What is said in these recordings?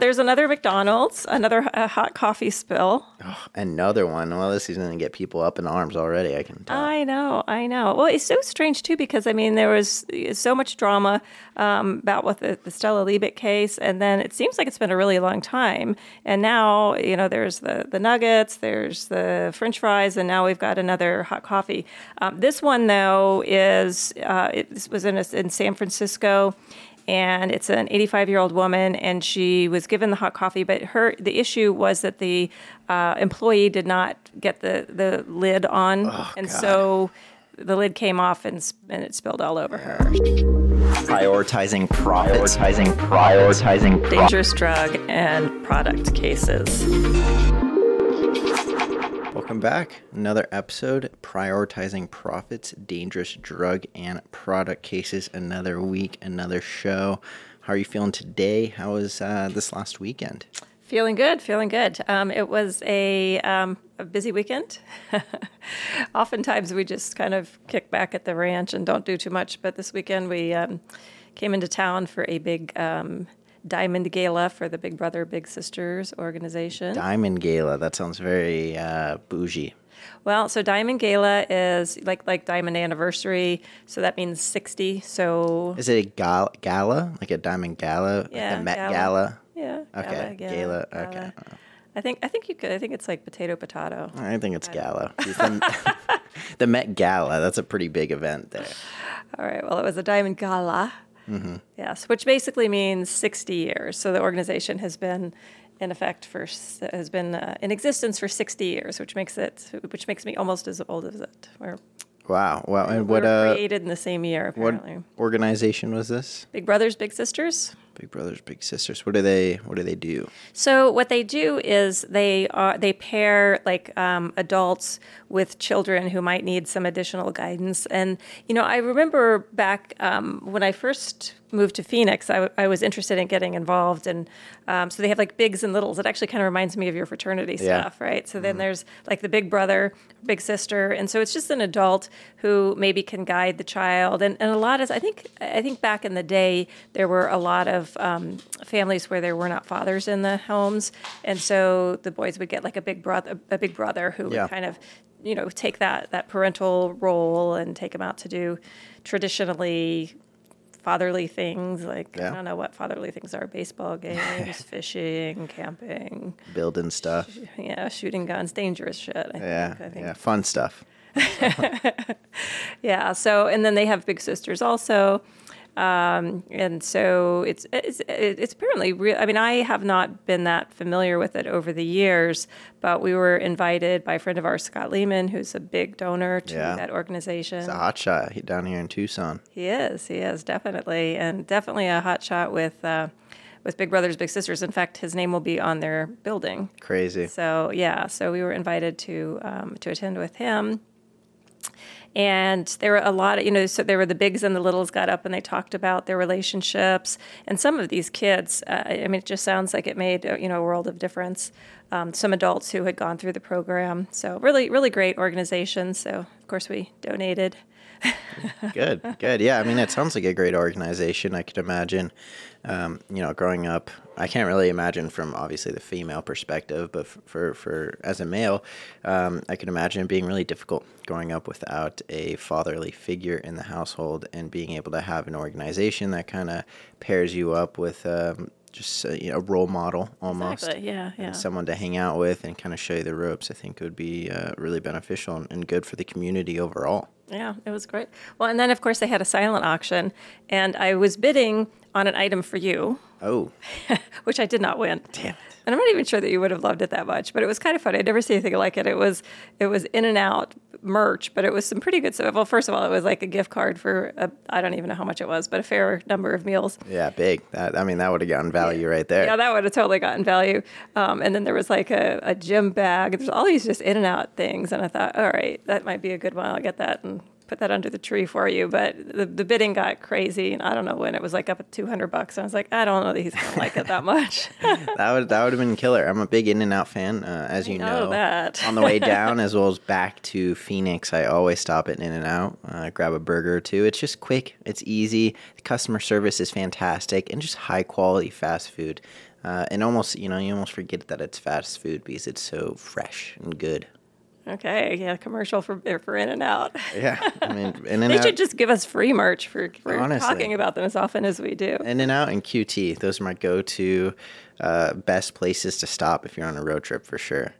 There's another McDonald's, another uh, hot coffee spill. Oh, another one. Well, this is going to get people up in arms already. I can tell. I know, I know. Well, it's so strange too because I mean there was so much drama um, about what the, the Stella Liebeck case, and then it seems like it's been a really long time. And now you know there's the the nuggets, there's the French fries, and now we've got another hot coffee. Um, this one though is uh, it was in a, in San Francisco and it's an 85 year old woman and she was given the hot coffee but her the issue was that the uh, employee did not get the, the lid on Oh, and God. so the lid came off and, and it spilled all over her Prioritizing profits. Prioritizing. Prioritizing. Pro- dangerous drug and product cases Welcome back. Another episode. Prioritizing profits. Dangerous drug and product cases. Another week. Another show. How are you feeling today? How was uh, this last weekend? Feeling good, feeling good. Um, it was a, um, a busy weekend. Oftentimes we just kind of kick back at the ranch and don't do too much, but this weekend we um, came into town for a big um, diamond gala for the Big Brother Big Sisters organization. Diamond Gala. That sounds very uh, bougie. Well, so Diamond Gala is like like Diamond Anniversary, so that means sixty. So Is it a gal- gala? Like a diamond gala? Like Yeah, the Met gala. Gala? yeah, Okay. Gala. Okay. I think I think you could. I think it's like potato potato. I think it's gala. The, the Met Gala. That's a pretty big event there. All right. Well, it was a diamond gala. Mm-hmm. Yes, which basically means 60 years. So the organization has been in effect for has been uh, in existence for 60 years, which makes it which makes me almost as old as it. We're, Wow. Well, and what uh, created in the same year what organization was this? Big Brothers Big Sisters. Big Brothers Big Sisters. What do they What do they do? So what they do is they are they pair like um, adults with children who might need some additional guidance. And you know, I remember back um, when I first moved to Phoenix, I, w- I was interested in getting involved, and um, so they have like bigs and littles. It actually kind of reminds me of your fraternity Yeah. stuff, right? So then there's like the big brother, big sister, and so it's just an adult who maybe can guide the child. And, and a lot is, I think I think back in the day there were a lot of um, families where there were not fathers in the homes, and so the boys would get like a big brother, a big brother who Yeah. would kind of you know take that that parental role and take them out to do traditionally fatherly things like Yeah. I don't know what fatherly things are baseball games fishing camping Building stuff. yeah shooting guns dangerous shit I Yeah. think, I think. Yeah. Fun stuff. Yeah. So, and then they have big sisters also. Um, and so it's, it's, it's apparently real. I mean, I have not been that familiar with it over the years, but we were invited by a friend of ours, Scott Lehman, who's a big donor to Yeah. that organization. It's a hot shot he- down here in Tucson. He is. He is definitely, and definitely a hot shot with, uh, with Big Brothers Big Sisters. In fact, his name will be on their building. Crazy. So yeah, so we were invited to um, to attend with him, and there were a lot of you know, so there were the bigs and the littles got up and they talked about their relationships, and some of these kids, uh, I mean, it just sounds like it made you know a world of difference. Um, some adults who had gone through the program, so really, really great organization. So of course we donated. good. Good. Yeah. I mean, it sounds like a great organization. I could imagine, um, you know, growing up. I can't really imagine from obviously the female perspective, but for for as a male, um, I can imagine being really difficult growing up without a fatherly figure in the household and being able to have an organization that kind of pairs you up with. Um, just uh, you know, a role model almost. Exactly. Yeah. Yeah. and someone to hang out with and kind of show you the ropes, I think would be uh, really beneficial and, and good for the community overall. Yeah, it was great. Well, and then of course they had a silent auction, and I was bidding on an item for you, Oh, which I did not win. damn it. And I'm not even sure that you would have loved it that much, but it was kind of fun. I'd never seen anything like it. It was it was in and out merch, but it was some pretty good stuff. Well, first of all, it was like a gift card for I I don't even know how much it was, but a fair number of meals. Yeah, big. That I mean, that would have gotten value right there. Yeah, that would have totally gotten value. Um, and then there was like a, a gym bag. There's all these just in and out things, and I thought, all right, that might be a good one. I'll get that and put that under the tree for you. But the, the bidding got crazy, and I don't know when it was like up at 200 bucks. And I was like, I don't know that he's gonna like it that much. that would that would have been killer. I'm a big In and Out fan, uh, as you know know. that. on the way down as well as back to Phoenix, I always stop at In and Out, uh, grab a burger or two. It's just quick, it's easy. The customer service is fantastic, and just high quality fast food. uh, and almost you know you almost forget that it's fast food because it's so fresh and good. Okay, yeah, commercial for for In and Out. Yeah, I mean, In and They Out, should just give us free merch for, for Honestly. talking about them as often as we do. In and Out and QT. Those are my go-to uh, best places to stop if you're on a road trip for sure.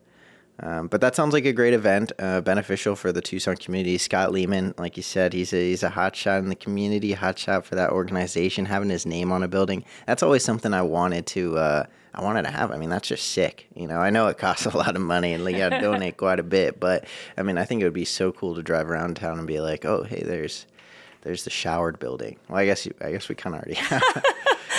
Um, but that sounds like a great event, uh, beneficial for the Tucson community. Scott Lehman, like you said, he's a, he's a hot shot in the community, hot shot for that organization. Having his name on a building, that's always something I wanted to uh, I wanted to have. I mean, that's just sick. You know, I know it costs a lot of money and you got to donate quite a bit, but I mean, I think it would be so cool to drive around town and be like, oh, hey, there's there's the Showard building. Well, I guess you, I guess we kind of already have.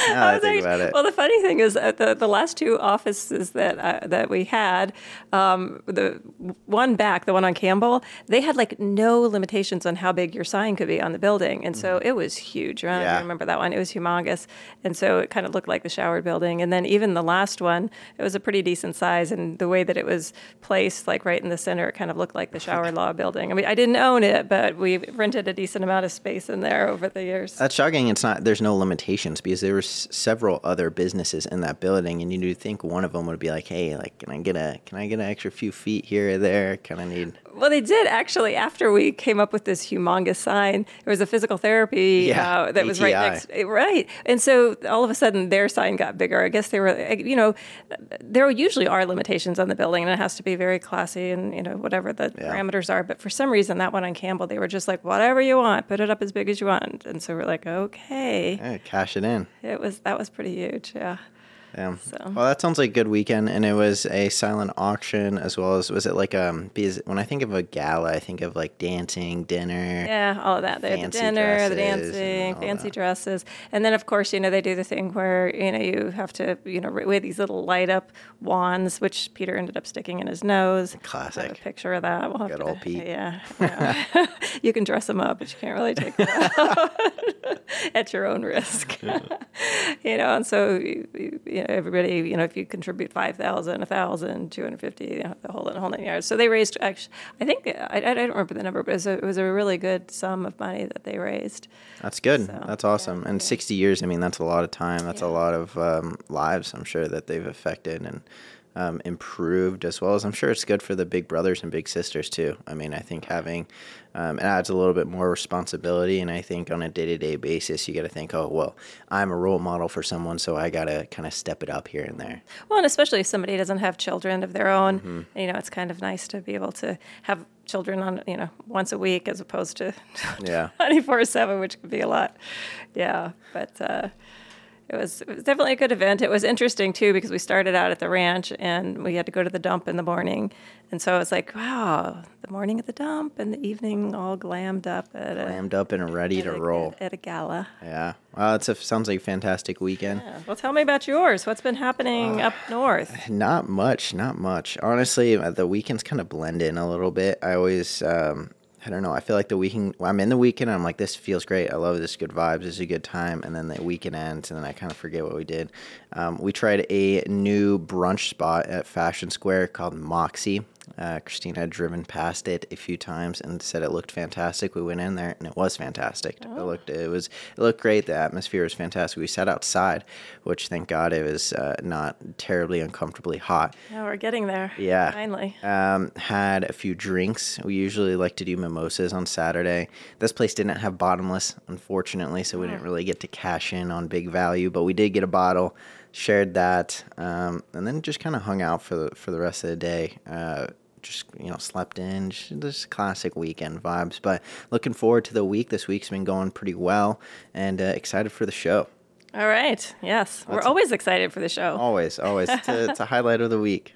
I think about it. Well, the funny thing is that the, the last two offices that uh, that we had, um, the one back, the one on Campbell, they had like no limitations on how big your sign could be on the building, and so it was huge. Right? Yeah. I remember that one; it was humongous, and so it kind of looked like the Showard building. And then even the last one, it was a pretty decent size, and the way that it was placed, like right in the center, it kind of looked like the Showard law building. I mean, I didn't own it, but we rented a decent amount of space in there over the years. That's shocking. It's not. There's no limitations because there were several other businesses in that building, and you'd think one of them would be like, "Hey, like, can I get a can I get an extra few feet here or there? Can I need." Well, they did actually. After we came up with this humongous sign, there was a physical therapy Yeah, uh, that was right ATI. next, right. And so all of a sudden, their sign got bigger. I guess they were, you know, there usually are limitations on the building, and it has to be very classy and you know whatever the Yeah. parameters are. But for some reason, that one on Campbell, they were just like, whatever you want, put it up as big as you want. And so we're like, okay, Hey, cash it in. it was that was pretty huge. Yeah. Yeah. So- Well, that sounds like a good weekend, and it was a silent auction as well as was it like um because when I think of a gala, I think of like dancing, dinner. Yeah, all of that. They the dinner, the dresses dancing, fancy that. dresses, and then of course you know they do the thing where you know you have to you know we had these little light up wands, which Peter ended up sticking in his nose. I have a Classic. picture of that. We'll have Good to, old Pete. Yeah, yeah. you can dress them up, but you can't really take them out at your own risk. you know, and so you, you know everybody you know if you contribute five thousand, a thousand, two hundred fifty, you know, the whole the whole nine yards. So they raised actually, I think I, I don't remember the number, but it was, a, it was a really good sum of money that they raised. That's good. So, that's awesome. and 60 years, I mean, that's a lot of time. That's a lot of um, lives, I'm sure, that they've affected and um, improved, as well as I'm sure it's good for the big brothers and big sisters, too. I mean, I think having um, it adds a little bit more responsibility. And I think on a day to day basis, you got to think, oh, well, I'm a role model for someone, so I got to kind of step it up here and there. Well, and especially if somebody doesn't have children of their own, Mm-hmm. you know, it's kind of nice to be able to have children on, you know, once a week as opposed to Yeah. 24 7, which could be a lot. Yeah. But, uh, it was, it was definitely a good event. It was interesting too because we started out at the ranch and we had to go to the dump in the morning, and so it was like, wow, the morning at the dump and the evening all glammed up at a, Slammed up and ready to a- roll. at a gala. Yeah. Well, it sounds like a fantastic weekend. Yeah. Well, tell me about yours. What's been happening up north? Not much, not much. Honestly, uh, the weekends kind of blend in a little bit. I always, um, I don't know. I feel like the weekend. I'm in the weekend. I'm like, this feels great. I love this. Good vibes. This is a good time. And then the weekend ends, and then I kind of forget what we did. Um, we tried a new brunch spot at Fashion Square called Moxie. Uh, Christina had driven past it a few times and said it looked fantastic. We went in there and it was fantastic. It looked it was it looked great. The atmosphere was fantastic. We sat outside, which thank God it was uh, not terribly uncomfortably hot. Yeah, we're getting there. Yeah. Finally. Um, had a few drinks. We usually like to do mimosas on Saturday. This place didn't have bottomless, unfortunately, so we didn't really get to cash in on big value, but we did get a bottle. Shared that, um, and then just kind of hung out for the for the rest of the day. Uh, just you know, slept in. Just, just classic weekend vibes. But looking forward to the week. This week's been going pretty well, and uh, excited for the show. All right. Yes. We're always excited for the show. Always, always. It's a, it's a highlight of the week.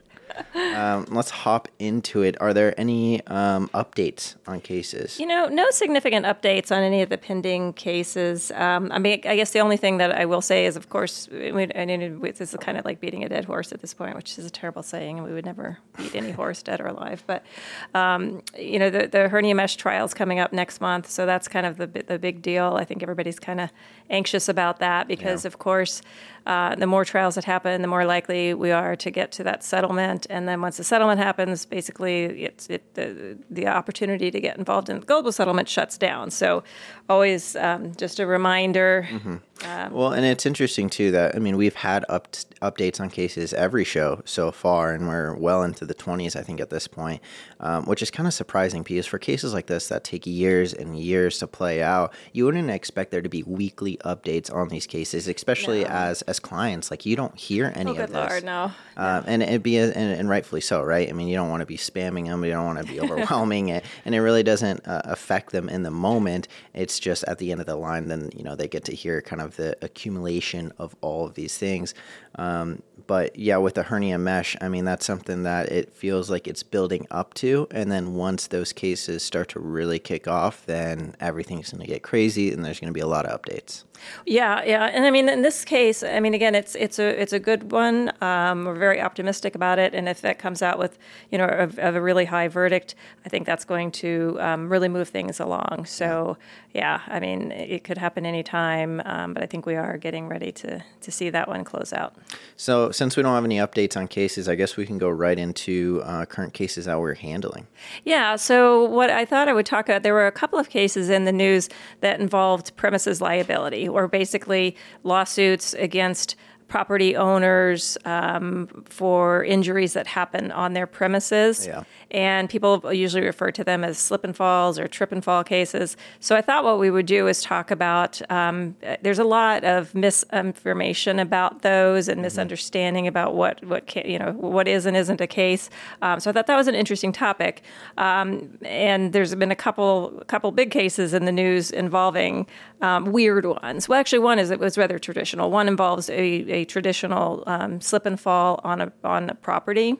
Um, let's hop into it. Are there any um, updates on cases? You know, no significant updates on any of the pending cases. Um, I mean, I guess the only thing that I will say is, of course, we, I mean, this is kind of like beating a dead horse at this point, which is a terrible saying, and we would never beat any horse, dead or alive. But um, you know, the, the hernia mesh trial is coming up next month, so that's kind of the the big deal. I think everybody's kind of anxious about that because, Yeah. of course, uh, the more trials that happen, the more likely we are to get to that settlement settlement, and then once the settlement happens, basically it's it the the opportunity to get involved in the global settlement shuts down. So, always um, just a reminder. Mm-hmm. Um, well, and it's interesting too that I mean we've had up updates on cases every show so far, and we're well into the twenties, I think, at this point, um, which is kind of surprising because for cases like this that take years and years to play out, you wouldn't expect there to be weekly updates on these cases, especially no. as as clients. Like you don't hear any oh, of this. Lord, no. Um, and it'd be a, and, and, rightfully so, right? I mean, you don't want to be spamming them, you don't want to be overwhelming it, and it really doesn't uh, affect them in the moment. It's just at the end of the line, then you know they get to hear kind of the accumulation of all of these things. Um, but yeah, with the hernia mesh, I mean, that's something that it feels like it's building up to. And then once those cases start to really kick off, then everything's going to get crazy and there's going to be a lot of updates. Yeah, yeah, and I mean, in this case, I mean, again, it's it's a it's a good one. Um, we're very optimistic about it, and if that comes out with you know of, a really high verdict, I think that's going to um, really move things along. So, yeah, I mean, it could happen anytime, um, but I think we are getting ready to to see that one close out. So, since we don't have any updates on cases, I guess we can go right into uh, current cases that we're handling. Yeah. So, what I thought I would talk about, there were a couple of cases in the news that involved premises liability, or basically lawsuits against property owners um, for injuries that happen on their premises. Yeah. And people usually refer to them as slip and falls or trip and fall cases. So I thought what we would do is talk about um, there's a lot of misinformation about those and mm-hmm. misunderstanding about what, what you know what is and isn't a case. Um, so I thought that was an interesting topic. Um, and there's been a couple couple big cases in the news involving um, weird ones. Well, actually, one is it was rather traditional. One involves a a traditional um, slip and fall on a on a property,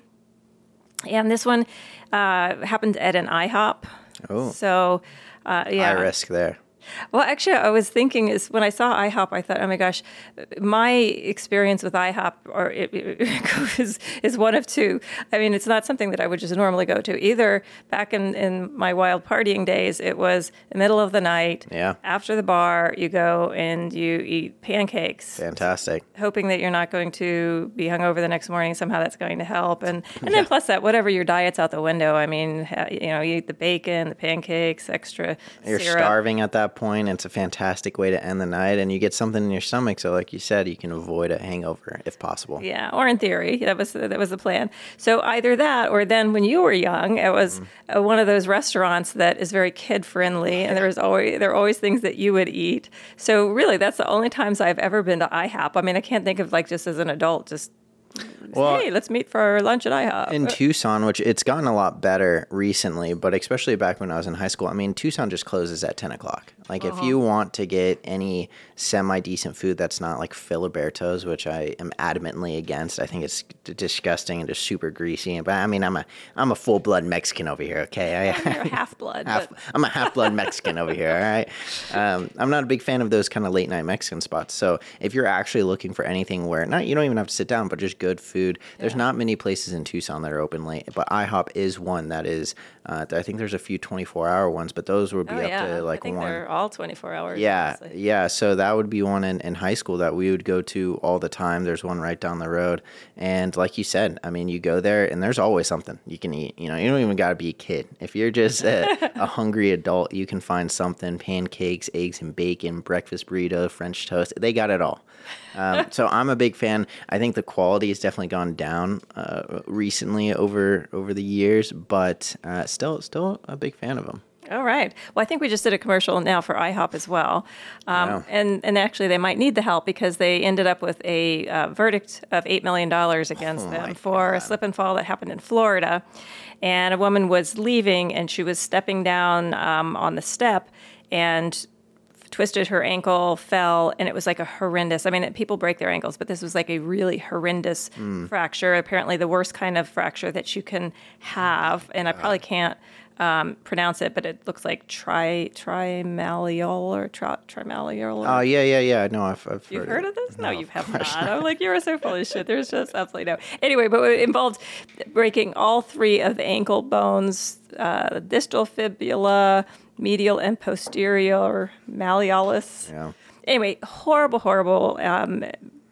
and this one uh, happened at an IHOP. Oh, so uh, yeah, high risk there. Well, actually, I was thinking is when I saw IHOP, I thought, oh my gosh, my experience with IHOP or it, it is, is one of two. I mean, it's not something that I would just normally go to. Either back in, in my wild partying days, it was the middle of the night. Yeah. After the bar, you go and you eat pancakes. Fantastic. Hoping that you're not going to be hungover the next morning. Somehow that's going to help. And and yeah. then plus that, whatever your diet's out the window. I mean, you know, you eat the bacon, the pancakes, extra. You're syrup. starving at that point. It's a fantastic way to end the night, and you get something in your stomach. So, like you said, you can avoid a hangover if possible. Yeah, or in theory, that was that was the plan. So either that, or then when you were young, it was mm. one of those restaurants that is very kid friendly, and there was always there are always things that you would eat. So really, that's the only times I've ever been to IHOP. I mean, I can't think of like just as an adult, just well, hey, let's meet for lunch at IHOP. In Tucson, which it's gotten a lot better recently, but especially back when I was in high school, I mean, Tucson just closes at 10 o'clock. Like, uh-huh. if you want to get any semi decent food that's not like Filiberto's, which I am adamantly against, I think it's disgusting and just super greasy. But I mean, I'm a I'm a full blood Mexican over here, okay? I, You're half blood. I'm a half blood Mexican over here, all right? Um, I'm not a big fan of those kind of late night Mexican spots. So, if you're actually looking for anything where, not you don't even have to sit down, but just good food, there's yeah. not many places in Tucson that are open late, but IHOP is one that is. Uh, I think there's a few 24 hour ones, but those would be oh, up yeah. to like I think one. They're all 24 hours. Yeah, honestly. yeah. So that would be one in, in high school that we would go to all the time. There's one right down the road, and like you said, I mean, you go there and there's always something you can eat. You know, you don't even got to be a kid. If you're just a, a hungry adult, you can find something: pancakes, eggs and bacon, breakfast burrito, French toast. They got it all. Um, so I'm a big fan. I think the quality has definitely gone down uh, recently over over the years, but uh, still still a big fan of them. All right. Well, I think we just did a commercial now for IHOP as well, um, and and actually they might need the help because they ended up with a uh, verdict of eight million dollars against oh them for God. a slip and fall that happened in Florida, and a woman was leaving and she was stepping down um, on the step and twisted her ankle, fell, and it was like a horrendous. I mean, people break their ankles, but this was like a really horrendous mm. fracture. Apparently, the worst kind of fracture that you can have, and I probably can't um, pronounce it, but it looks like tri trimalleol or tri, trimalleol. Oh yeah, yeah, yeah. No, I've, I've you've heard, heard of this? No, no you have not. not. I'm like you're so full of shit. There's just absolutely no. Anyway, but it involved breaking all three of the ankle bones, uh, distal fibula medial and posterior malleolus. Yeah. Anyway, horrible, horrible um,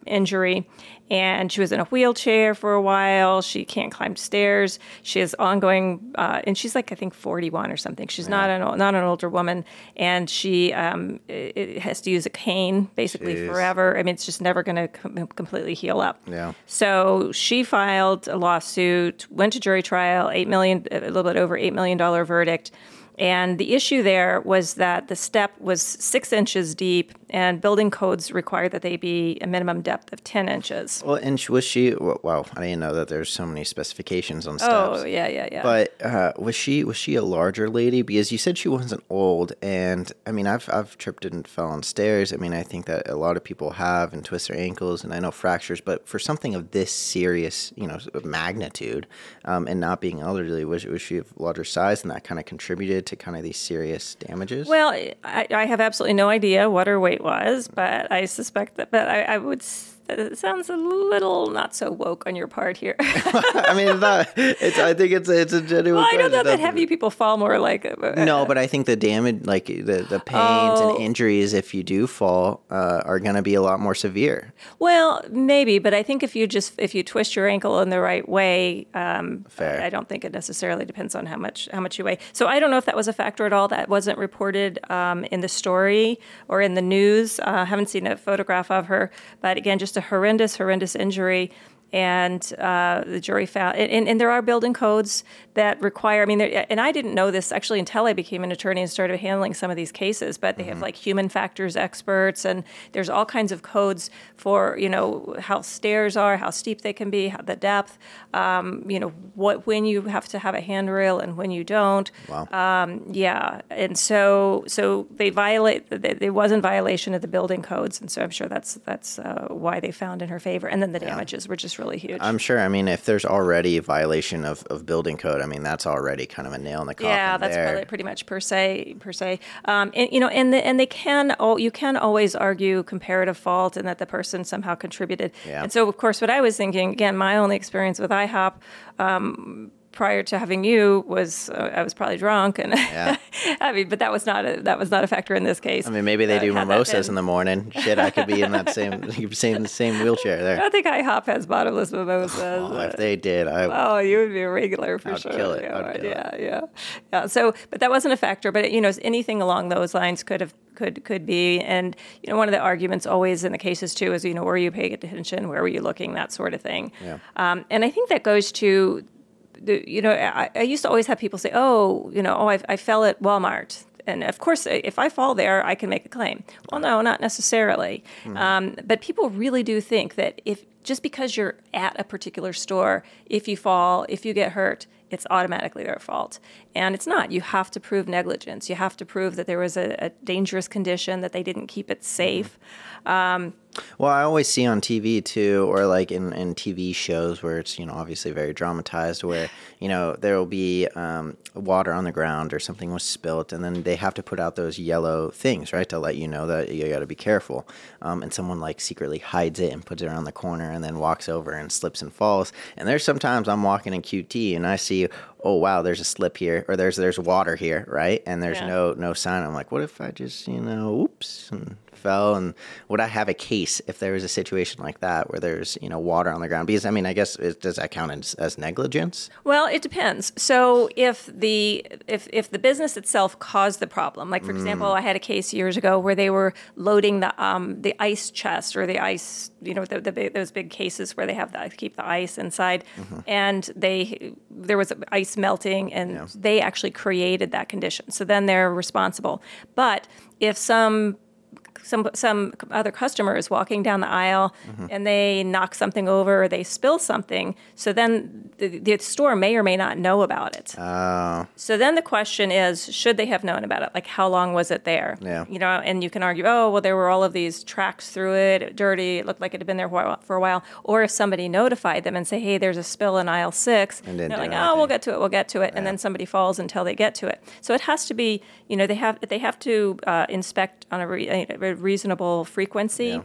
injury. And she was in a wheelchair for a while. She can't climb stairs. She has ongoing, uh, and she's like I think 41 or something. She's not an not an older woman, and she um, it, it has to use a cane basically Jeez. forever. I mean, it's just never going to com- completely heal up. Yeah. So she filed a lawsuit, went to jury trial, eight million, a little bit over eight million dollar verdict. And the issue there was that the step was six inches deep, and building codes require that they be a minimum depth of ten inches. Well, and was she? Well, I didn't know that there's so many specifications on steps. Oh yeah, yeah, yeah. But uh, was she was she a larger lady? Because you said she wasn't old, and I mean, I've I've tripped and fell on stairs. I mean, I think that a lot of people have and twist their ankles, and I know fractures. But for something of this serious, you know, magnitude, um, and not being elderly, was was she of larger size, and that kind of contributed to kind of these serious damages? Well, I, I have absolutely no idea what her weight was, but I suspect that. But I, I would. It sounds a little not so woke on your part here. I mean, it's not. It's. I think it's. It's a genuine. well, I don't know that heavy people fall more like. uh, No, but I think the damage, like the the pains Oh. and injuries, if you do fall, uh, are going to be a lot more severe. Well, maybe, but I think if you just if you twist your ankle in the right way, um, Fair. I don't think it necessarily depends on how much how much you weigh. So I don't know if that was a factor at all. That wasn't reported um, in the story or in the news. Uh, haven't seen a photograph of her, but again, just a horrendous, horrendous injury. And uh, the jury found, and, and, there are building codes that require. I mean, there, and I didn't know this actually until I became an attorney and started handling some of these cases. But they have like human factors experts, and there's all kinds of codes for you know how stairs are, how steep they can be, how the depth. Um, you know what when you have to have a handrail and when you don't. Wow. Yeah, and so so they violate. It was in violation of the building codes, and so I'm sure that's that's uh, why they found in her favor. And then the damages were just really huge. I'm sure. I mean, if there's already a violation of, of building code, I mean, that's already kind of a nail in the coffin. yeah, that's there. pretty much per se per se. Um, and, you know, and the, and they can oh, you can always argue comparative fault and that the person somehow contributed. Yeah. And so, of course, what I was thinking again, my only experience with IHOP. Um, prior to having you was uh, I was probably drunk and Yeah. I mean but that was not a that was not a factor in this case. I mean, maybe they Uh, do mimosas in the morning. Shit, I could be in that same same same wheelchair there. I don't think IHOP has bottomless mimosas. Oh, if they did, I Oh, you would be a regular for I'd sure. kill it. Yeah, I'd kill yeah, yeah, yeah. So, but that wasn't a factor. But you know, anything along those lines could have could could be. And you know, one of the arguments always in the cases too is you know where were you paying attention, where were you looking, that sort of thing. Yeah. Um, and I think that goes to the you know I, I used to always have people say, oh, you know, oh, I, I fell at Walmart. And of course, if I fall there, I can make a claim. Well, no, not necessarily. Um, but people really do think that if just because you're at a particular store, if you fall, if you get hurt, it's automatically their fault. And it's not. You have to prove negligence. You have to prove that there was a, a dangerous condition, that they didn't keep it safe. Well, I always see on TV too, or like in, in TV shows where it's, you know, obviously very dramatized, where, you know, there will be um, water on the ground or something was spilt, and then they have to put out those yellow things, right, to let you know that you got to be careful. Um, and someone like secretly hides it and puts it around the corner and then walks over and slips and falls. And there's sometimes I'm walking in QT and I see, oh, wow, there's a slip here, or there's there's water here, right? And there's Yeah. no no sign. I'm like, what if I just, you know, oops, and fell and would I have a case if there was a situation like that where there's you know water on the ground because I mean I guess it, does that count as, as negligence Well, it depends. So if the if if the business itself caused the problem, like for example, I had a case years ago where they were loading the um, the ice chest or the ice, you know, the, the big, those big cases where they have the keep the ice inside, and they there was ice melting, and they actually created that condition. So then they're responsible. But if some some some other customer is walking down the aisle and they knock something over or they spill something. So then the, the store may or may not know about it. oh So then the question is, should they have known about it? Like, how long was it there? Yeah. You know, and you can argue, oh, well, there were all of these tracks through it, dirty. It looked like it had been there for a while. For a while. Or if somebody notified them and say, hey, there's a spill in aisle six, And they're like, oh, we'll get to it, we'll get to it, and then somebody falls until they get to it. So it has to be, you know, they have they have to uh, inspect on a, re- a reasonable frequency. Yeah.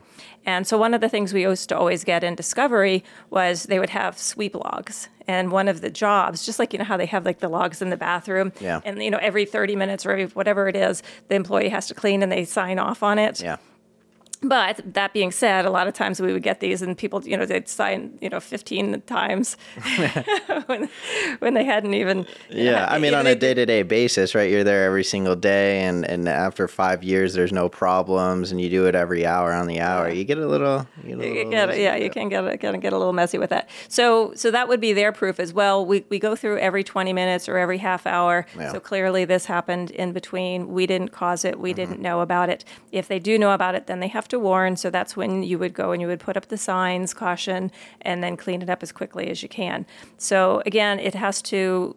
And so one of the things we used to always get in Discovery was they would have sweep logs. And one of the jobs, just like you know how they have like the logs in the bathroom, Yeah. and you know every 30 minutes or every, whatever it is, the employee has to clean and they sign off on it. yeah but that being said, a lot of times we would get these, and people, you know, they'd sign, you know, fifteen times when, when they hadn't even. Yeah, I mean, on a day to day basis, right? You're there every single day, and and after five years, there's no problems, and you do it every hour on the hour. You get a little, you, get a You get, yeah, you can get a, get, a, get a little messy with that. So, so that would be their proof as well. We, we go through every 20 minutes or every half hour. Yeah. So clearly, this happened in between. We didn't cause it. We mm-hmm. didn't know about it. If they do know about it, then they have to warn. So that's when you would go and you would put up the signs, caution, and then clean it up as quickly as you can. So again, it has to.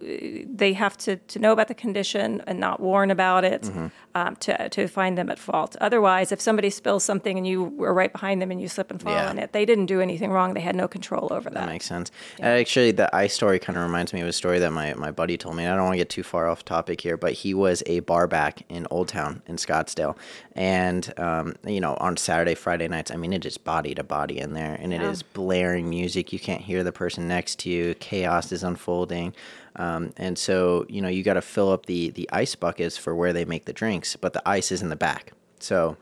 They have to to know about the condition and not warn about it um, to to find them at fault. Otherwise, if somebody spills something and you were right behind them and you slip and fall Yeah. in it, they didn't do anything wrong. They had no control over that. That makes sense. Actually, the ice story kind of reminds me of a story that my, my buddy told me. I don't want to get too far off topic here, but he was a bar back in Old Town in Scottsdale. And, um, you know, on Saturday, Friday nights, I mean, it is body to body in there. And it Yeah. is blaring music. You can't hear the person next to you. Chaos is unfolding. Um, and so, you know, you got to fill up the, the ice buckets for where they make the drinks, but the ice is in the back. So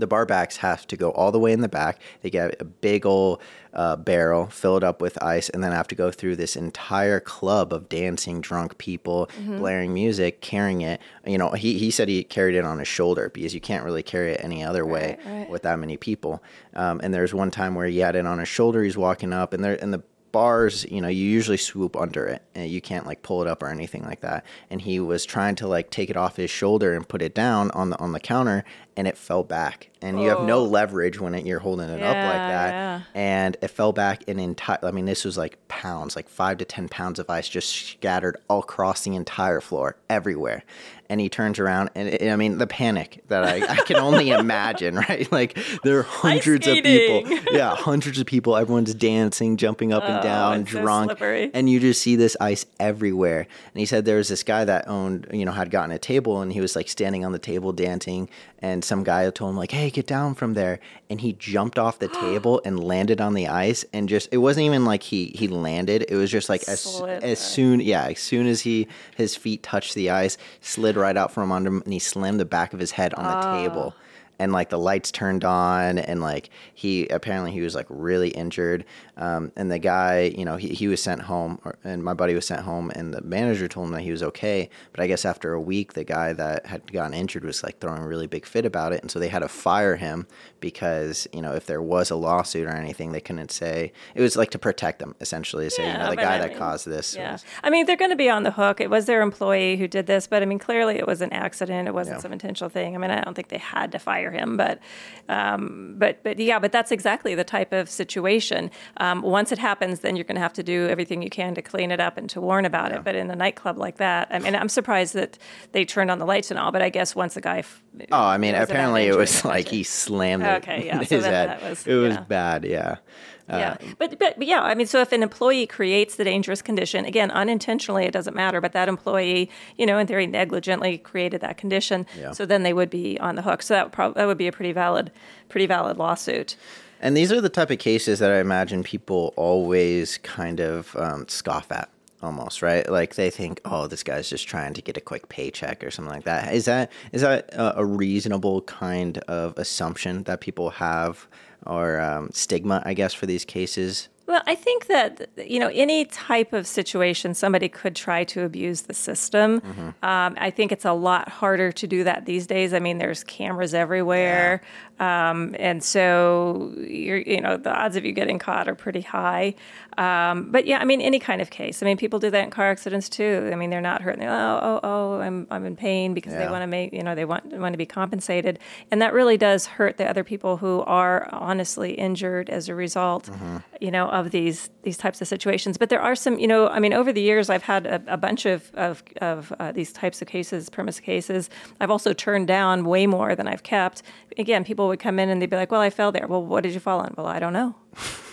the barbacks have to go all the way in the back. They get a big old uh, barrel filled up with ice, and then have to go through this entire club of dancing, drunk people, blaring music, carrying it. You know, he, he said he carried it on his shoulder because you can't really carry it any other way Right, right. with that many people. Um, and there's one time where he had it on his shoulder. He's walking up, and there and the bars, you know, you usually swoop under it and you can't like pull it up or anything like that. And he was trying to like take it off his shoulder and put it down on the on the counter and it fell back. And you have no Oh. leverage when it, you're holding it up like that. yeah. And it fell back an entire I mean this was like pounds, like 5 to 10 pounds of ice just scattered all across the entire floor everywhere. And he turns around and it, I mean the panic that I, I can only imagine, right? Like there are hundreds of people yeah, hundreds of people. Everyone's dancing, jumping up and Oh, down, it's so drunk, slippery. and you just see this ice everywhere. And he said there was this guy that owned, you know, had gotten a table, and he was like standing on the table dancing, and some guy told him like, "Hey, get down from there," and he jumped off the table and landed on the ice, and just it wasn't even like he he landed. It was just like as Slid as soon yeah, as soon as he his feet touched the ice, slid right out from under him, and he slammed the back of his head on the table ah. And like the lights turned on and like he apparently he was like really injured um, and the guy you know he, he was sent home or, and my buddy was sent home and the manager told him that he was okay but i guess after a week the guy that had gotten injured was like throwing a really big fit about it and so they had to fire him because you know if there was a lawsuit or anything they couldn't say it was like to protect them essentially say you Yeah, know the guy I that caused this Yeah. was- I mean, they're going to be on the hook. It was their employee who did this, but I mean, clearly it was an accident. It wasn't Yeah. some intentional thing. I mean, I don't think they had to fire him, but, um, but, but yeah, but that's exactly the type of situation. Um, once it happens, then you're going to have to do everything you can to clean it up and to warn about it. But in a nightclub like that, I mean, I'm surprised that they turned on the lights and all, but I guess once the guy. f- Oh, I mean, apparently it was like he slammed it Okay, yeah, so his head. that was- it was yeah. bad, yeah. Uh, yeah, but, but but yeah, I mean, so if an employee creates the dangerous condition, again, unintentionally, it doesn't matter. But that employee, you know, in theory, negligently created that condition, Yeah. so then they would be on the hook. So that would prob- that would be a pretty valid, pretty valid lawsuit. And these are the type of cases that I imagine people always kind of um, scoff at, almost right. Like they think, "Oh, this guy's just trying to get a quick paycheck or something like that." Is that is that a reasonable kind of assumption that people have, or um, stigma, I guess, for these cases? Well, I think that you know any type of situation somebody could try to abuse the system. Um, I think it's a lot harder to do that these days. I mean, there's cameras everywhere, um, and so you're you know the odds of you getting caught are pretty high. Um, but yeah, I mean any kind of case. I mean people do that in car accidents too. I mean they're not hurt. And They're, oh oh oh I'm I'm in pain because they want to make you know they want want to be compensated, and that really does hurt the other people who are honestly injured as a result. You know of these these types of situations. But there are some you know I mean over the years I've had a, a bunch of of, of uh, these types of cases, premise cases. I've also turned down way more than I've kept. Again, people would come in and they'd be like, "Well, I fell there. Well, what did you fall on? Well, I don't know.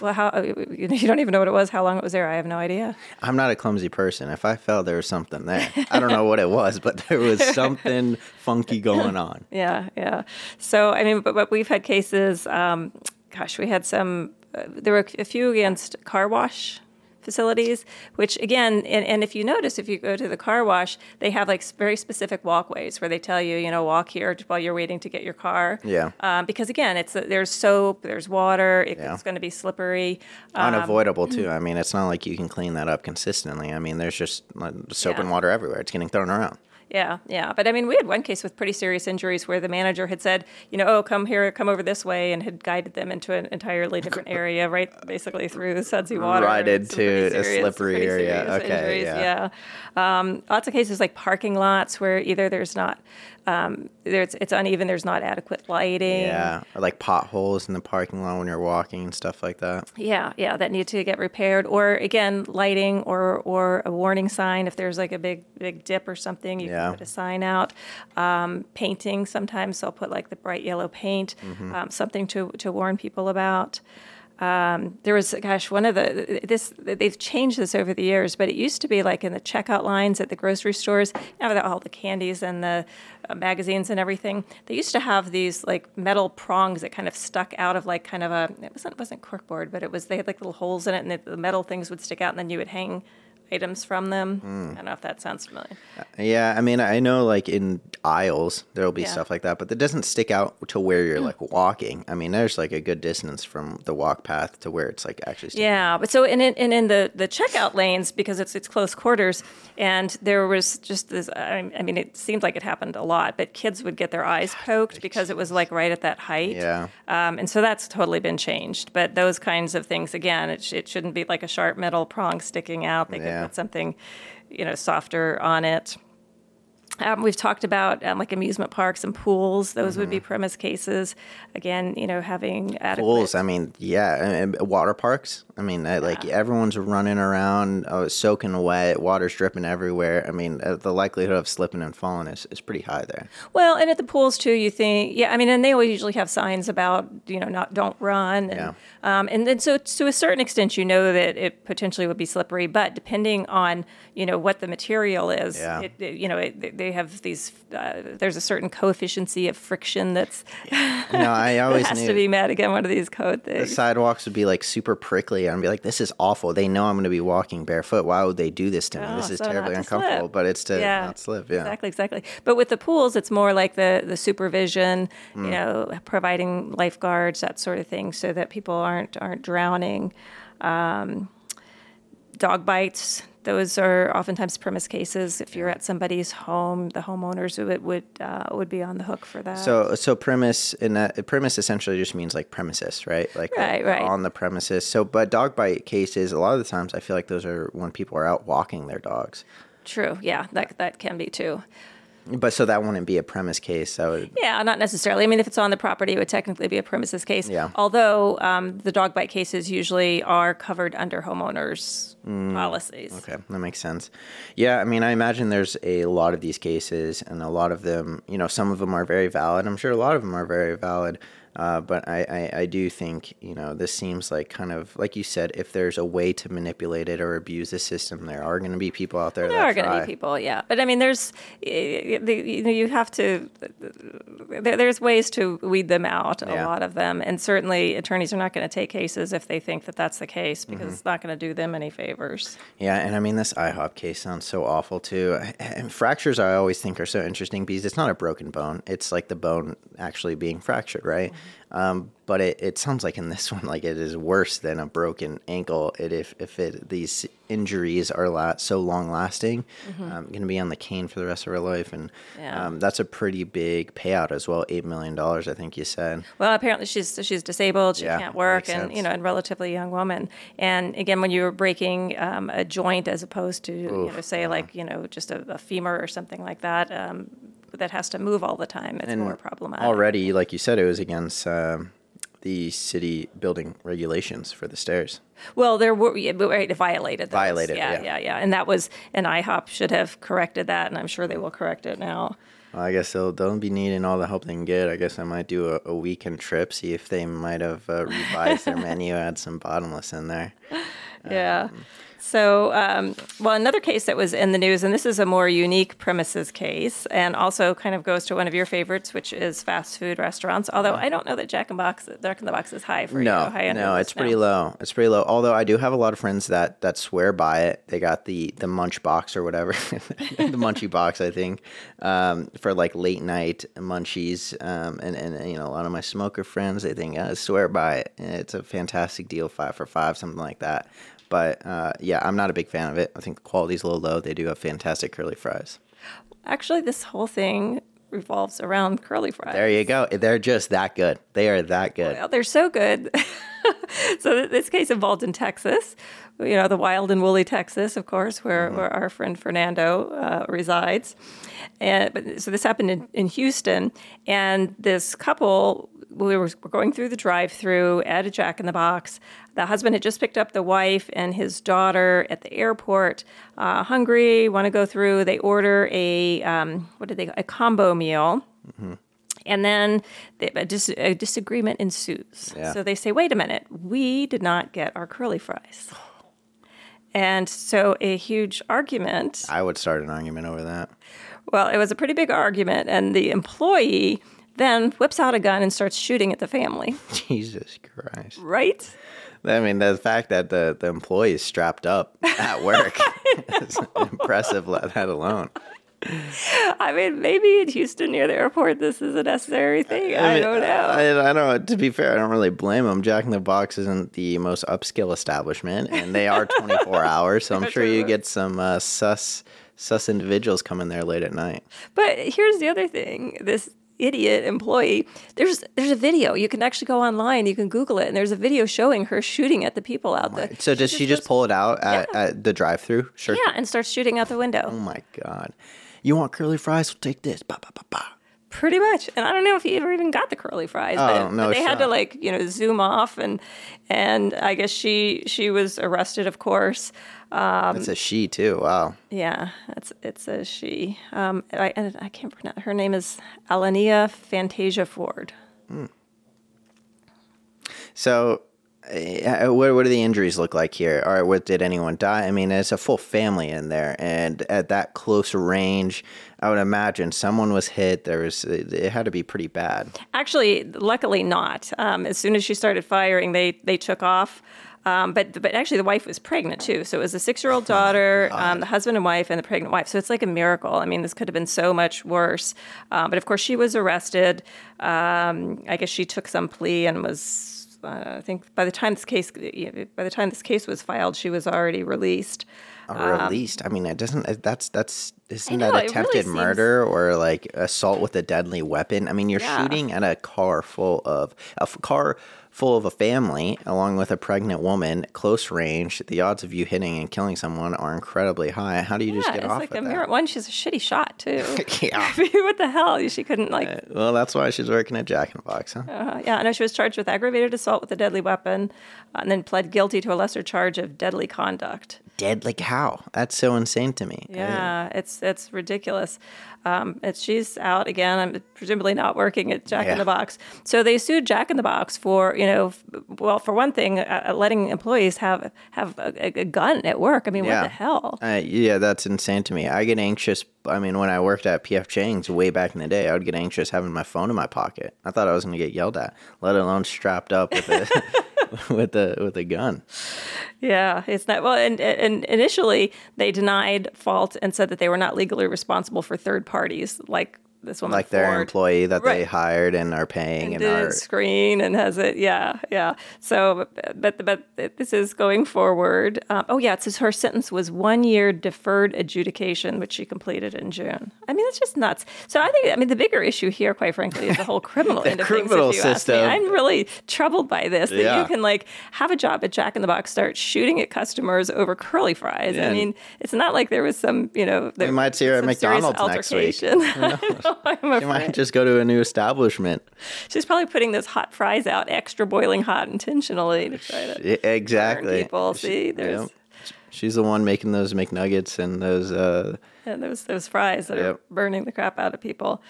Well, how you don't even know what it was, how long it was there. I have no idea. I'm not a clumsy person. If I fell, there was something there. I don't know what it was, but there was something funky going on. Yeah, yeah. So I mean, but, but we've had cases. Um, gosh, we had some. Uh, there were a few against car wash facilities, which again, and, and if you notice, if you go to the car wash, they have like very specific walkways where they tell you, you know, walk here while you're waiting to get your car. Yeah. Um, because again, it's there's soap, there's water, it, Yeah. it's going to be slippery. Um, Unavoidable too. I mean, it's not like you can clean that up consistently. I mean, there's just soap Yeah. and water everywhere. It's getting thrown around. Yeah, yeah. But I mean, we had one case with pretty serious injuries where the manager had said, you know, oh, come here, come over this way, and had guided them into an entirely different area, right, basically through the sudsy water. Right into pretty a slippery area. Okay, injuries, yeah. yeah. Um, lots of cases like parking lots where either there's not, um, there's it's uneven, there's not adequate lighting. Yeah. Or like potholes in the parking lot when you're walking and stuff like that. Yeah, yeah, that need to get repaired, or again, lighting, or or a warning sign if there's like a big big dip or something, you Yeah. can put a sign out. Um, painting, sometimes they'll put like the bright yellow paint, Mm-hmm. um, something to to warn people about. Um, there was, gosh, one of the this they've changed this over the years, but it used to be like in the checkout lines at the grocery stores, know, with all the candies and the uh, magazines and everything. They used to have these like metal prongs that kind of stuck out of like kind of a it wasn't it wasn't corkboard, but it was they had like little holes in it, and the, the metal things would stick out, and then you would hang items from them. Hmm. I don't know if that sounds familiar. Yeah, I mean, I know like in aisles there'll be Yeah. stuff like that, but that doesn't stick out to where you're like walking. I mean, there's like a good distance from the walk path to where it's like actually. sticking Yeah, but so in in, and in the the checkout lanes because it's it's close quarters, and there was just this. I, I mean, it seemed like it happened a lot, but kids would get their eyes poked because it was like right at that height. Yeah. Um, and so that's totally been changed. But those kinds of things, again, it, sh- it shouldn't be like a sharp metal prong sticking out. They Yeah. Could put something, you know, softer on it. Um, we've talked about um, like amusement parks and pools; those would be premise cases. Again, you know, having adequate Mm-hmm. Pools, I mean, yeah, water parks. I mean, uh, like everyone's running around, uh, soaking wet, water's dripping everywhere. I mean, uh, the likelihood of slipping and falling is, is pretty high there. Well, and at the pools too, you think, yeah, I mean, and they always usually have signs about, you know, not don't run, and Yeah. um, and then so to a certain extent, you know that it potentially would be slippery, but depending on you know what the material is, Yeah. it, it- you know, it, they have these. Uh, there's a certain coefficiency of friction that's You know, I always has to be met again. One of these code things. the sidewalks would be like super prickly. I'd be like, this is awful. They know I'm going to be walking barefoot. Why would they do this to me? Oh, this is so terribly uncomfortable, slip. but it's to not slip. Yeah. Exactly, exactly. But with the pools, it's more like the the supervision, Mm. you know, providing lifeguards, that sort of thing, so that people aren't aren't drowning. Um, dog bites. Those are oftentimes premise cases. If you're at somebody's home, the homeowners would would uh, would be on the hook for that. So, so premise in that premise essentially just means like premises, right? Like Right, right. on the premises. So, but dog bite cases, a lot of the times, I feel like those are when people are out walking their dogs. True, yeah, that that can be too. But so that wouldn't be a premise case. Would Yeah, not necessarily. I mean, if it's on the property, it would technically be a premises case. Yeah. Although um, the dog bite cases usually are covered under homeowners policies. Mm, Okay, that makes sense. Yeah, I mean, I imagine there's a lot of these cases, and a lot of them, you know, some of them are very valid. I'm sure a lot of them are very valid. Uh, but I, I, I do think, you know, this seems like kind of, like you said, if there's a way to manipulate it or abuse the system, there are going to be people out there There that are going to be people, yeah. But I mean, there's, you know, you have to, there's ways to weed them out, a Yeah. lot of them. And certainly attorneys are not going to take cases if they think that that's the case because Mm-hmm. it's not going to do them any favors. Yeah, and I mean this IHOP case sounds so awful too. And fractures I always think are so interesting because it's not a broken bone; it's like the bone actually being fractured, right? Um, but it, it sounds like in this one, like it is worse than a broken ankle. It if if it these injuries are la- so long lasting, um, going to be on the cane for the rest of her life, and Yeah. um, that's a pretty big payout as well. Eight million dollars, I think you said. Well, apparently she's she's disabled. She Yeah, can't work, and sense. you know, and relatively young woman. And again, when you're breaking um, a joint as opposed to you know, say like you know, just a, a femur or something like that, um, that has to move all the time, it's more problematic. Already, like you said, it was against. Um, the city building regulations for the stairs. Well, there were right, violated. Those. Violated, yeah, yeah. yeah, yeah, and that was and IHOP should have corrected that, and I'm sure they will correct it now. Well, I guess they'll they'll be needing all the help they can get. I guess I might do a, a weekend trip, see if they might have uh, revised their menu, add some bottomless in there. Yeah. So, um, well, another case that was in the news, and this is a more unique premises case, and also kind of goes to one of your favorites, which is fast food restaurants. Although I don't know that Jack in Box, Jack in the Box is high for no, you. High no, it's pretty low. It's pretty low. Although I do have a lot of friends that that swear by it. They got the the Munch box or whatever, the Munchie box, I think, um, for like late night munchies. Um, and and you know, a lot of my smoker friends, they think I swear by it. It's a fantastic deal, five for five, something like that. But uh, yeah, I'm not a big fan of it. I think the quality's a little low. They do have fantastic curly fries. Actually, this whole thing revolves around curly fries. There you go. They're just that good. They are that good. Well, they're so good. so this case involved in Texas, you know, the wild and woolly Texas, of course, where, mm-hmm. where our friend Fernando uh, resides. And but, so this happened in, in Houston, and this couple we were going through the drive-through at a Jack in the Box. The husband had just picked up the wife and his daughter at the airport. Uh, hungry, want to go through. They order a um, what did they a combo meal. Mm-hmm. And then they, a, dis- a, disagreement ensues. Yeah. So they say, "Wait a minute, we did not get our curly fries." And so a huge argument. I would start an argument over that. Well, it was a pretty big argument, and the employee then whips out a gun and starts shooting at the family. Jesus Christ. Right? I mean, the fact that the, the employee is strapped up at work is impressive, let that alone. I mean, maybe in Houston near the airport, this is a necessary thing. I, mean, I don't know. I, I, don't. To be fair, I don't really blame them. Jack in the Box isn't the most upscale establishment, and they are 24 hours. So I'm sure you get some uh, sus sus individuals coming there late at night. But here's the other thing: this idiot employee. There's there's a video. You can actually go online. You can Google it, and there's a video showing her shooting at the people out there. So does she, she just, pull it out at, yeah. at the drive-through? Sure. Yeah, and starts shooting out the window. Oh my god! You want curly fries? Well, take this. Ba, ba, ba, ba. Pretty much, and I don't know if he ever even got the curly fries. Oh, but, no but they shot. had to like you know zoom off, and and I guess she she was arrested, of course. Um, it's a she too. Wow. Yeah, it's it's a she. Um, I I can't pronounce her name is Alania Fantasia Ford. Hmm. So, uh, what what do the injuries look like here? All right, what did anyone die? I mean, it's a full family in there, and at that close range, I would imagine someone was hit. There was it had to be pretty bad. Actually, luckily not. Um, as soon as she started firing, they they took off. Um, but but actually, the wife was pregnant too. So it was a six year old oh daughter, um, the husband and wife, and the pregnant wife. So it's like a miracle. I mean, this could have been so much worse. Um, but of course, she was arrested. Um, I guess she took some plea and was. Uh, I think by the time this case by the time this case was filed, she was already released. Uh, released. I mean, it doesn't. That's that's isn't know, that attempted really murder seems... or like assault with a deadly weapon? I mean, you're yeah. shooting at a car full of a car full of a family, along with a pregnant woman, close range, the odds of you hitting and killing someone are incredibly high. How do you yeah, just get it's off like that? Mirror. One, she's a shitty shot too. yeah. what the hell? She couldn't like. Uh, well, that's why she's working at Jack in the Box, huh? Uh, yeah, I know she was charged with aggravated assault with a deadly weapon, uh, and then pled guilty to a lesser charge of deadly conduct. Deadly how? That's so insane to me. Yeah, it's it's ridiculous. Um, it's, she's out again. I'm presumably not working at Jack yeah. in the Box. So they sued Jack in the Box for, you know, well, for one thing, uh, uh, letting employees have have a, a, gun at work. I mean, yeah. what the hell? Uh, yeah, that's insane to me. I get anxious. I mean, when I worked at PF Chang's way back in the day, I would get anxious having my phone in my pocket. I thought I was going to get yelled at, let alone strapped up with a with a with a gun. Yeah, it's not well. And, and initially, they denied fault and said that they were not legally responsible for third parties, like this woman, like Ford. their employee that right. they hired and are paying and, and are screen and has it. Yeah, yeah. So, but but this is going forward. Um, oh yeah, it says her sentence was one year deferred adjudication, which she completed in June. I mean, it's just nuts. So I think I mean the bigger issue here, quite frankly, is the whole criminal the end of criminal things. system. I'm really troubled by this. That yeah. you can like have a job at Jack in the Box, start shooting at customers over curly fries. Yeah. I mean, it's not like there was some you know. There, we might see her at McDonald's next week. I'm she might just go to a new establishment. She's probably putting those hot fries out extra boiling hot intentionally to try to exactly people. See, there's. she's the one making those McNuggets and those. Uh, and those those fries that Yep. are burning the crap out of people.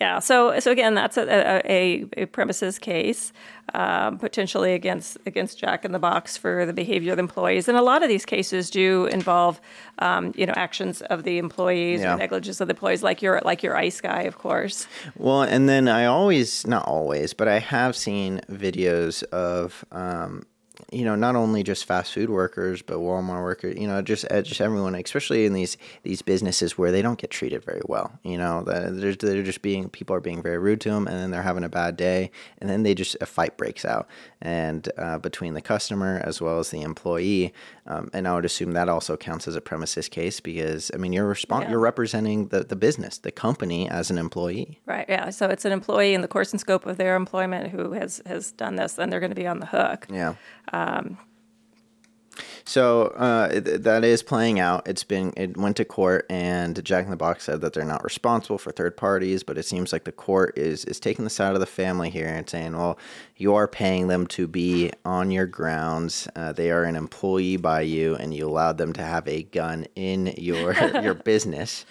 Yeah. So so again, that's a a, a premises case um, potentially against against Jack in the Box for the behavior of the employees, and a lot of these cases do involve um, you know actions of the employees Yeah. or negligence of the employees, like your like your ice guy, of course. Well, and then I always, not always, but I have seen videos of, um, you know, not only just fast food workers, but Walmart workers, you know, just uh, just everyone, especially in these these businesses where they don't get treated very well. You know, they're, they're just being people are being very rude to them, and then they're having a bad day, and then they just a fight breaks out, and uh, between the customer as well as the employee, um, and I would assume that also counts as a premises case because I mean you're respon- Yeah. you're representing the the business, the company as an employee. Right. Yeah. So it's an employee in the course and scope of their employment who has has done this, then they're going to be on the hook. Yeah. So uh, th- that is playing out. It's been it went to court, and Jack in the Box said that they're not responsible for third parties, but it seems like the court is is taking the side of the family here and saying, well, you are paying them to be on your grounds. Uh, they are an employee by you, and you allowed them to have a gun in your your business.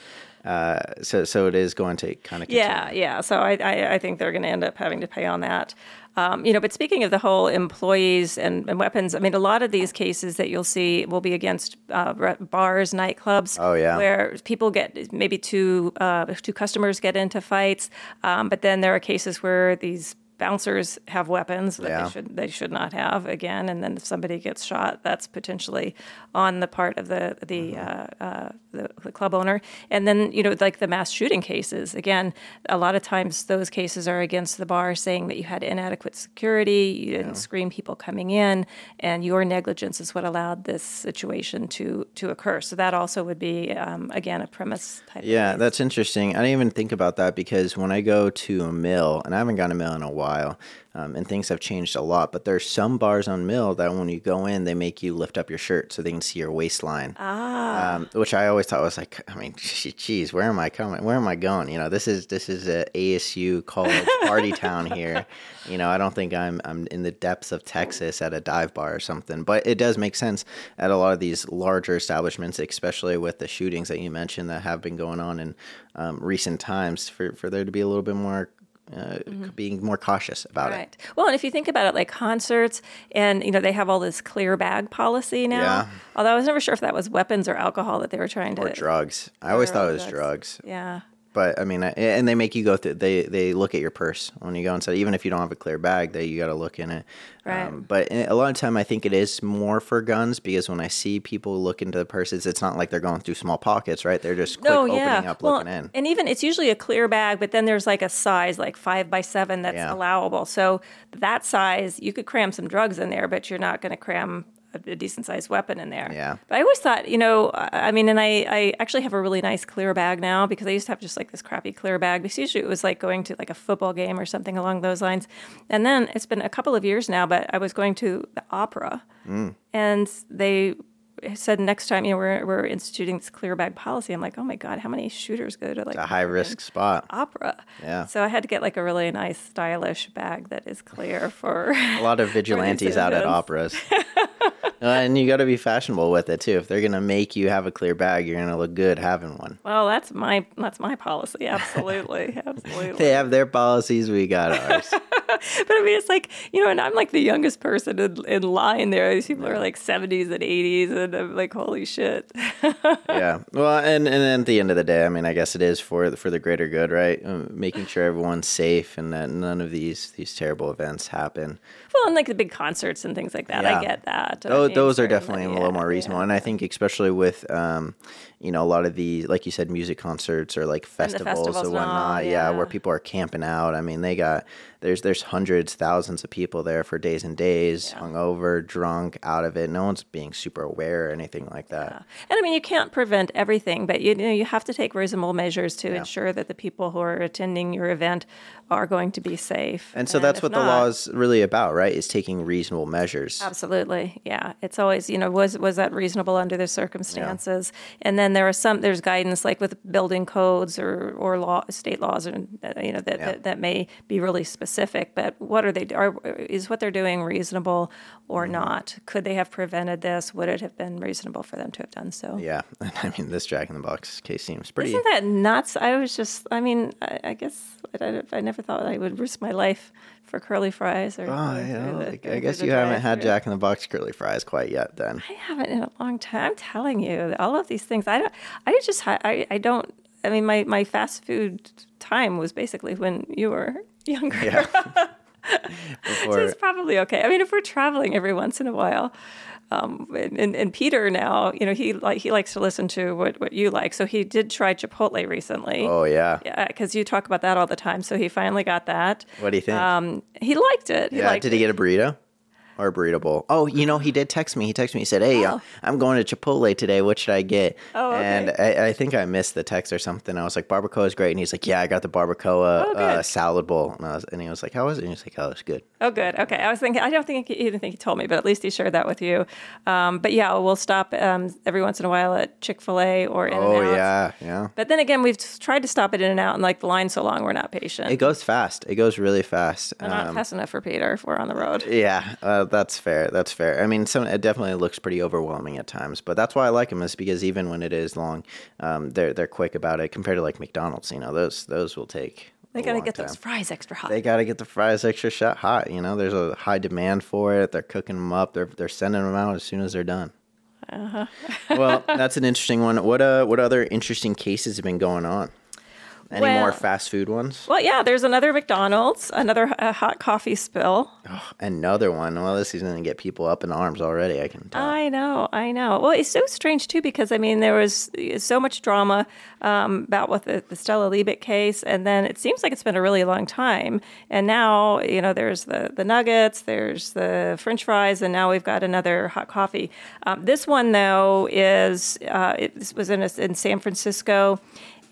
Uh, so so it is going to kind of Yeah, yeah. So I, I, I think they're going to end up having to pay on that. Um, you know, but speaking of the whole employees and, and weapons, I mean, a lot of these cases that you'll see will be against uh, bars, nightclubs. Oh, yeah. where people get maybe two uh, two customers get into fights, um, but then there are cases where these bouncers have weapons that Yeah. they should they should not have again, and then if somebody gets shot, that's potentially on the part of the the, Mm-hmm. uh, uh, the the club owner. And then you know like the mass shooting cases, again, a lot of times those cases are against the bar, saying that you had inadequate security, you didn't screen people coming in, and your negligence is what allowed this situation to to occur. So that also would be um, again a premise type. Yeah, that's interesting. I didn't even think about that because when I go to a mill, and I haven't gone to a mill in a while, um, and things have changed a lot, but there's some bars on mill that when you go in, they make you lift up your shirt so they can see your waistline. Ah. Um, which I always thought was like, I mean, geez, where am I coming? Where am I going? You know, this is this is a ASU college party town here. You know, I don't think I'm I'm in the depths of Texas at a dive bar or something. But it does make sense at a lot of these larger establishments, especially with the shootings that you mentioned that have been going on in um, recent times, for for there to be a little bit more. Uh, being more cautious about it. Well, and if you think about it, like concerts, and you know they have all this clear bag policy now. Yeah. Although I was never sure if that was weapons or alcohol that they were trying to. or drugs. I always thought it was drugs. drugs, Yeah. But I mean, I- and they make you go through. They they look at your purse when you go inside, even if you don't have a clear bag. They you got to look in it. Um, Right. but a lot of time, I think it is more for guns because when I see people look into the purses, it's not like they're going through small pockets, right? They're just quick No, opening up, well, looking in. And even it's usually a clear bag, but then there's like a size, like five by seven, that's Yeah. allowable. So that size, you could cram some drugs in there, but you're not going to cram a, decent sized weapon in there. Yeah. But I always thought, you know, I I mean, and I, I actually have a really nice clear bag now because I used to have just like this crappy clear bag. Because usually it was like going to like a football game or something along those lines. And then it's been a couple of years now, but I was going to the opera Mm. and they said next time you know we're, we're instituting this clear bag policy i'm like oh my god how many shooters go to like a high risk spot. opera Yeah. so i had to get like a really nice stylish bag that is clear for A lot of vigilantes out at operas. Uh, and you got to be fashionable with it too. If they're gonna make you have a clear bag, you're gonna look good having one. well that's my that's my policy absolutely absolutely They have their policies, we got ours. but I mean, it's like you know, and I'm like the youngest person in, in line there. These people are like 70s and 80s, and I'm like, holy shit. yeah. Well, and and then at the end of the day, I mean, I guess it is for the, for the greater good, right? Um, making sure everyone's safe and that none of these these terrible events happen. well, and like the big concerts and things like that, Yeah. I get that. Oh, those are definitely a yeah, little more reasonable, yeah. and I think especially with um, you know, a lot of these, like you said, music concerts or like festivals, festivals and and all, whatnot. yeah. where people are camping out. I mean, they got there's there's hundreds, thousands of people there for days and days, hungover, drunk, out of it. No one's being super aware or anything like that. And I mean, you can't prevent everything, but you know, you have to take reasonable measures to ensure that the people who are attending your event are going to be safe. And so that's if what the law is really about, right? Is taking reasonable measures. Absolutely, yeah. It's always you know was was that reasonable under the circumstances? And then there are some there's guidance like with building codes or or law state laws and you know that, Yeah. that that may be really specific. specific, but what are they? Are, is what they're doing reasonable or Mm-hmm. not? Could they have prevented this? Would it have been reasonable for them to have done so? Yeah, I mean, this Jack in the Box case seems pretty. Isn't that nuts? I was just, I mean, I, I guess I, I never thought I would risk my life for curly fries or. Oh, or- you or the- or I guess you haven't had. Jack in the Box curly fries quite yet. Then I haven't in a long time. I'm telling you, all of these things. I don't. I just. I. I don't. I mean, my my fast food time was basically when you were younger. Yeah. so it's probably okay. I mean, if we're traveling every once in a while. Um, and, and, Peter now, you know, he like he likes to listen to what, what you like. So he did try Chipotle recently. oh yeah, Yeah, because you talk about that all the time. So he finally got that. what do you think? Um, he liked it. He yeah, liked did he get a burrito or a burrito bowl? Oh, you know, he did text me. He texted me. He said, "Hey, uh, Oh. I'm going to Chipotle today. What should I get?" Oh, okay. And I, I think I missed the text or something. I was like, "Barbacoa is great," and he's like, "Yeah, I got the barbacoa Oh, uh, salad bowl." And, I was, and he was like, "How was it?" And he was like, "Oh, it's good." Oh, good. Okay. I was thinking, I don't think he, he didn't think he told me, but at least he shared that with you. Um, but yeah, we'll stop um, every once in a while at Chick fil A or In Oh N Out. yeah, yeah. But then again, we've tried to stop at In and Out, and like the line's so long, we're not patient. It goes fast. It goes really fast. We're not Um, fast enough for Peter if we're on the road. Yeah, uh, that's fair. That's fair. I mean, some it definitely looks pretty overwhelming at times, but that's why I like them is because even when it is long, um, they're they're quick about it compared to like McDonald's. You know, those those will take. They got to long get time. those fries extra hot. They got to get the fries extra shot hot. You know, there's a high demand for it. They're cooking them up. They're they're sending them out as soon as they're done. Uh-huh. well, that's an interesting one. What uh, what other interesting cases have been going on? Any more fast food ones? well, yeah, there's another McDonald's, another uh, hot coffee spill. Another one. Well, this is going to get people up in arms already. I can tell. I know, I know. Well, it's so strange too because I mean there was so much drama um, about with the, the Stella Liebeck case, and then it seems like it's been a really long time. And now you know there's the the nuggets, there's the French fries, and now we've got another hot coffee. Um, this one though is uh, it this was in a, in San Francisco.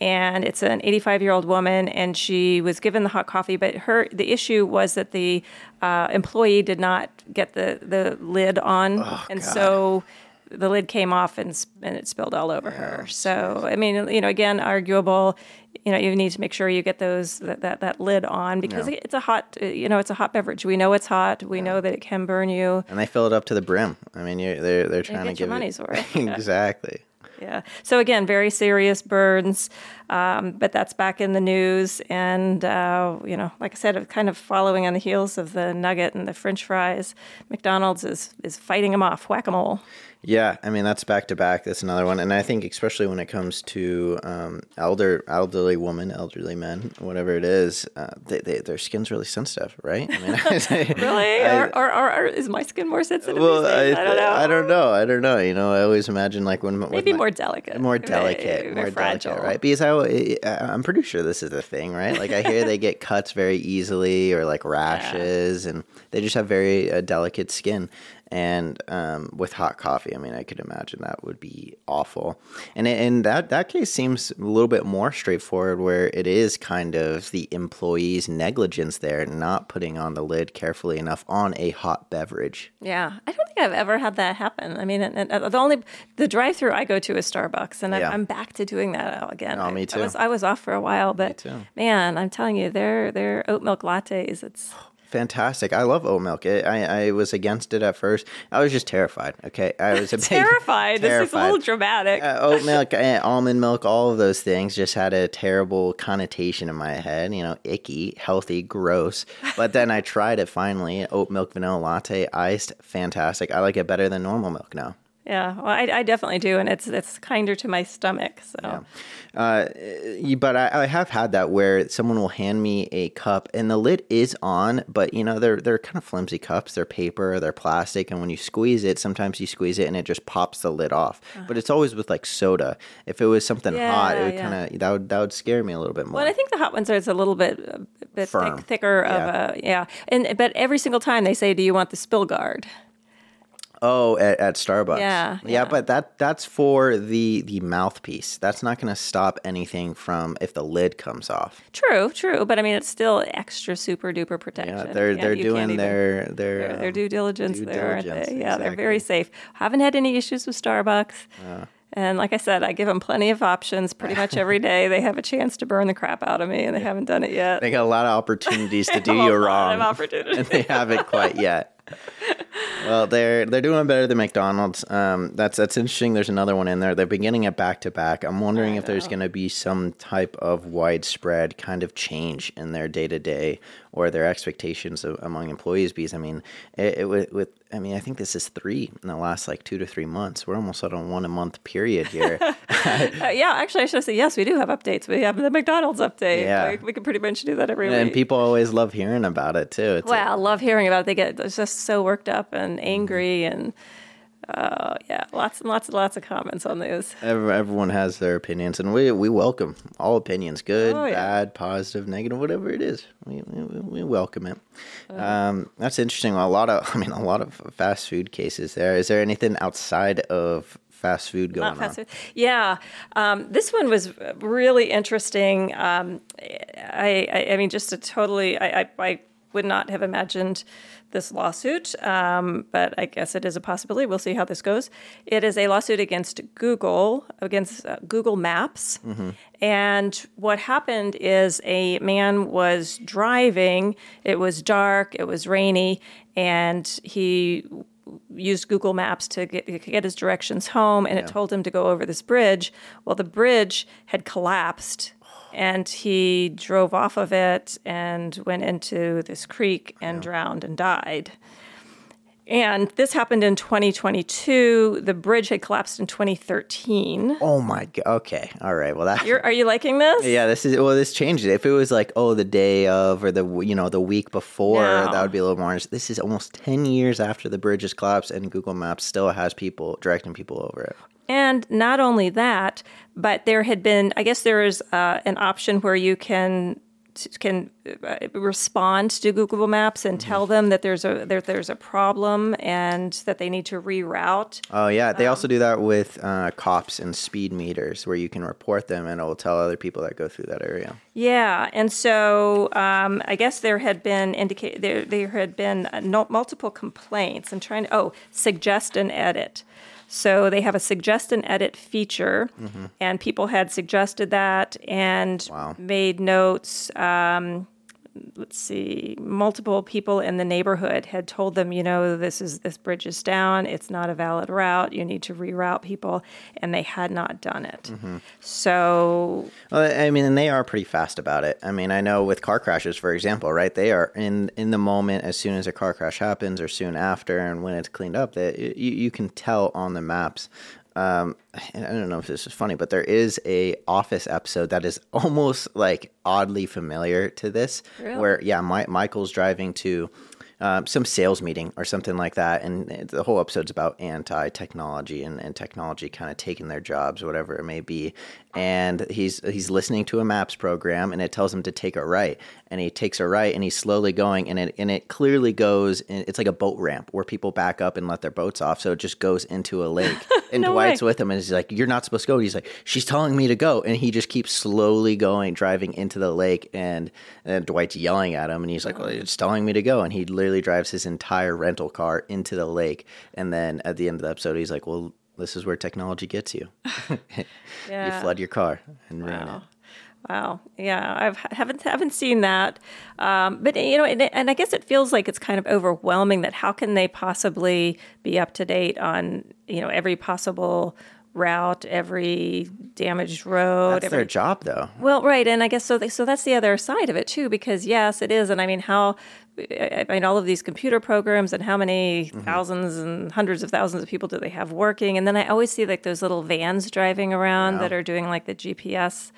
And it's an 85 year old woman, and she was given the hot coffee. But her the issue was that the uh, employee did not get the the lid on, and God. so the lid came off and, and it spilled all over her. So, I mean, you know, again, arguable. You know, you need to make sure you get those that that, that lid on because Yeah. it's a hot. uh, You know, it's a hot beverage. We know it's hot. We know that it can burn you. and they fill it up to the brim. I mean, you're, they're they're trying to get your give money's it worth. Exactly. Yeah. So again, very serious burns, um, but that's back in the news. And uh, you know, like I said, kind of following on the heels of the nugget and the French fries, McDonald's is is fighting them off, whack a mole. Yeah, I mean that's back to back. That's another one, and I think especially when it comes to um, elder, elderly women, elderly men, whatever it is, uh, they, they, their skin's really sensitive, right? I mean, Really? I- or, or, or, is my skin more sensitive? well, I? I, don't know. I don't know. I don't know. You know, I always imagine like when Maybe my- more delicate. more delicate, very more fragile. delicate, right? Because I, I, I'm pretty sure this is the thing, right? Like I hear they get cuts very easily, or like rashes, and they just have very uh, delicate skin. And um, with hot coffee, I mean, I could imagine that would be awful. And and that that case seems a little bit more straightforward, where it is kind of the employee's negligence there, not putting on the lid carefully enough on a hot beverage. Yeah, I don't think I've ever had that happen. I mean, and, and the only the drive-through I go to is Starbucks, and Yeah. I'm, back to doing that again. Oh, I- me I too. was, I was off for a while, but man, I'm telling you, their their oat milk lattes. It's Fantastic! I love oat milk. It, I I was against it at first. I was just terrified. Okay, I was a big, terrified. This is a little dramatic. uh, oat milk, uh, almond milk, all of those things just had a terrible connotation in my head. You know, icky, healthy, gross. But then I tried it finally. Oat milk vanilla latte, iced, fantastic. I like it better than normal milk now. Yeah, well, I, I definitely do, and it's it's kinder to my stomach. So Uh, y- but I, I have had that where someone will hand me a cup and the lid is on, but you know they're they're kind of flimsy cups. They're paper, they're plastic, and when you squeeze it, sometimes you squeeze it and it just pops the lid off. But it's always with like soda. If it was something hot, it would yeah. kind of that would that would scare me a little bit more. Well, I think the hot ones are it's a little bit, a bit Firm. thick, thicker of a yeah. And but every single time they say, "Do you want the spill guard?" Oh, at, at Starbucks, Yeah, yeah, yeah. but that that's for the the mouthpiece. That's not going to stop anything from if the lid comes off. True, true, but I mean it's still extra super duper protection. Yeah, they're can't- they're doing even- their their their, their um, due diligence due there, aren't they? Yeah, they're very safe. Haven't had any issues with Starbucks. And like I said, I give them plenty of options pretty much every day. They have a chance to burn the crap out of me, and they haven't done it yet. They got a lot of opportunities to do you wrong, opportunities. and they haven't quite yet. Well, they're they're doing better than McDonald's. Um, that's that's interesting. There's another one in there. They're beginning it back to back. I'm wondering if there's going to be some type of widespread kind of change in their day to day or their expectations of, among employees. Because I mean, it, it with, with I mean, I think this is three in the last like two to three months. We're almost at a one a month period here. Uh, yeah, actually, I should say yes. We do have updates. We have the McDonald's update. Yeah. we, we can pretty much do that every and week. And people always love hearing about it too. It's Well, I love hearing about it. They get just so worked up and angry, and uh, yeah, lots and lots and lots of comments on those. Everyone has their opinions, and we we welcome all opinions, good, Oh, yeah. bad, positive, negative, whatever it is. We we, we welcome it. Uh-huh. Um, that's interesting. A lot of, I mean, a lot of fast food cases. There is there anything outside of fast food going Not fast on? food. Yeah, um, this one was really interesting. Um, I, I, I mean, just a totally. I, I, I would not have imagined this lawsuit, um, but I guess it is a possibility. We'll see how this goes. It is a lawsuit against Google, against uh, Google Maps. And what happened is a man was driving. It was dark. It was rainy, and he used Google Maps to get, get his directions home, and it told him to go over this bridge. Well, the bridge had collapsed, and he drove off of it and went into this creek and drowned and died. And this happened in 2022. The bridge had collapsed in 2013. Oh my god. Okay. All right. Well, that. You're, are you liking this? yeah, this is well. This changes. If it was like, oh, the day of, or the you know the week before, No. that would be a little more. This is almost ten years after the bridge has collapsed, and Google Maps still has people directing people over it. And not only that, but there had been, I guess there is uh, an option where you can can uh, respond to Google Maps and tell them that there's a there, there's a problem and that they need to reroute. Oh yeah, Um, they also do that with uh, cops and speed meters, where you can report them, and it will tell other people that go through that area. Yeah, and so um, I guess there had been indicate there there had been uh, multiple complaints. I'm trying to oh suggest an edit. So they have a suggest and edit feature, and people had suggested that and Wow. made notes. Um, let's see, multiple people in the neighborhood had told them, you know, this is this bridge is down. It's not a valid route. You need to reroute people, and they had not done it. Mm-hmm. So Well, I mean, and they are pretty fast about it. I mean, I know with car crashes, for example, right? They are in in the moment as soon as a car crash happens, or soon after, and when it's cleaned up, that you, you can tell on the maps. Um, I don't know if this is funny, but there is a Office episode that is almost like oddly familiar to this, Really? where yeah, my, Michael's driving to um, some sales meeting or something like that, and the whole episode's about anti-technology and, and technology kind of taking their jobs, whatever it may be. And he's he's listening to a maps program, and it tells him to take a right, and he takes a right, and he's slowly going, and it and it clearly goes. In, it's like a boat ramp where people back up and let their boats off, so it just goes into a lake. And No Dwight's way. with him, and he's like, "You're not supposed to go." He's like, "She's telling me to go," and he just keeps slowly going, driving into the lake, and and Dwight's yelling at him, and he's like, "Well, it's telling me to go," and he literally drives his entire rental car into the lake, and then at the end of the episode, he's like, "Well." This is where technology gets you. you flood your car and ruin it. Wow. Wow. Yeah, I've haven't haven't seen that, um, but you know, and, and I guess it feels like it's kind of overwhelming. That how can they possibly be up to date on you know every possible route, every damaged road, That's every, their job, though. well, right, and I guess so. They, so that's the other side of it too, because yes, it is, and I mean, how, I mean, all of these computer programs, and how many mm-hmm. thousands and hundreds of thousands of people do they have working? And then I always see like those little vans driving around that are doing like the GPS.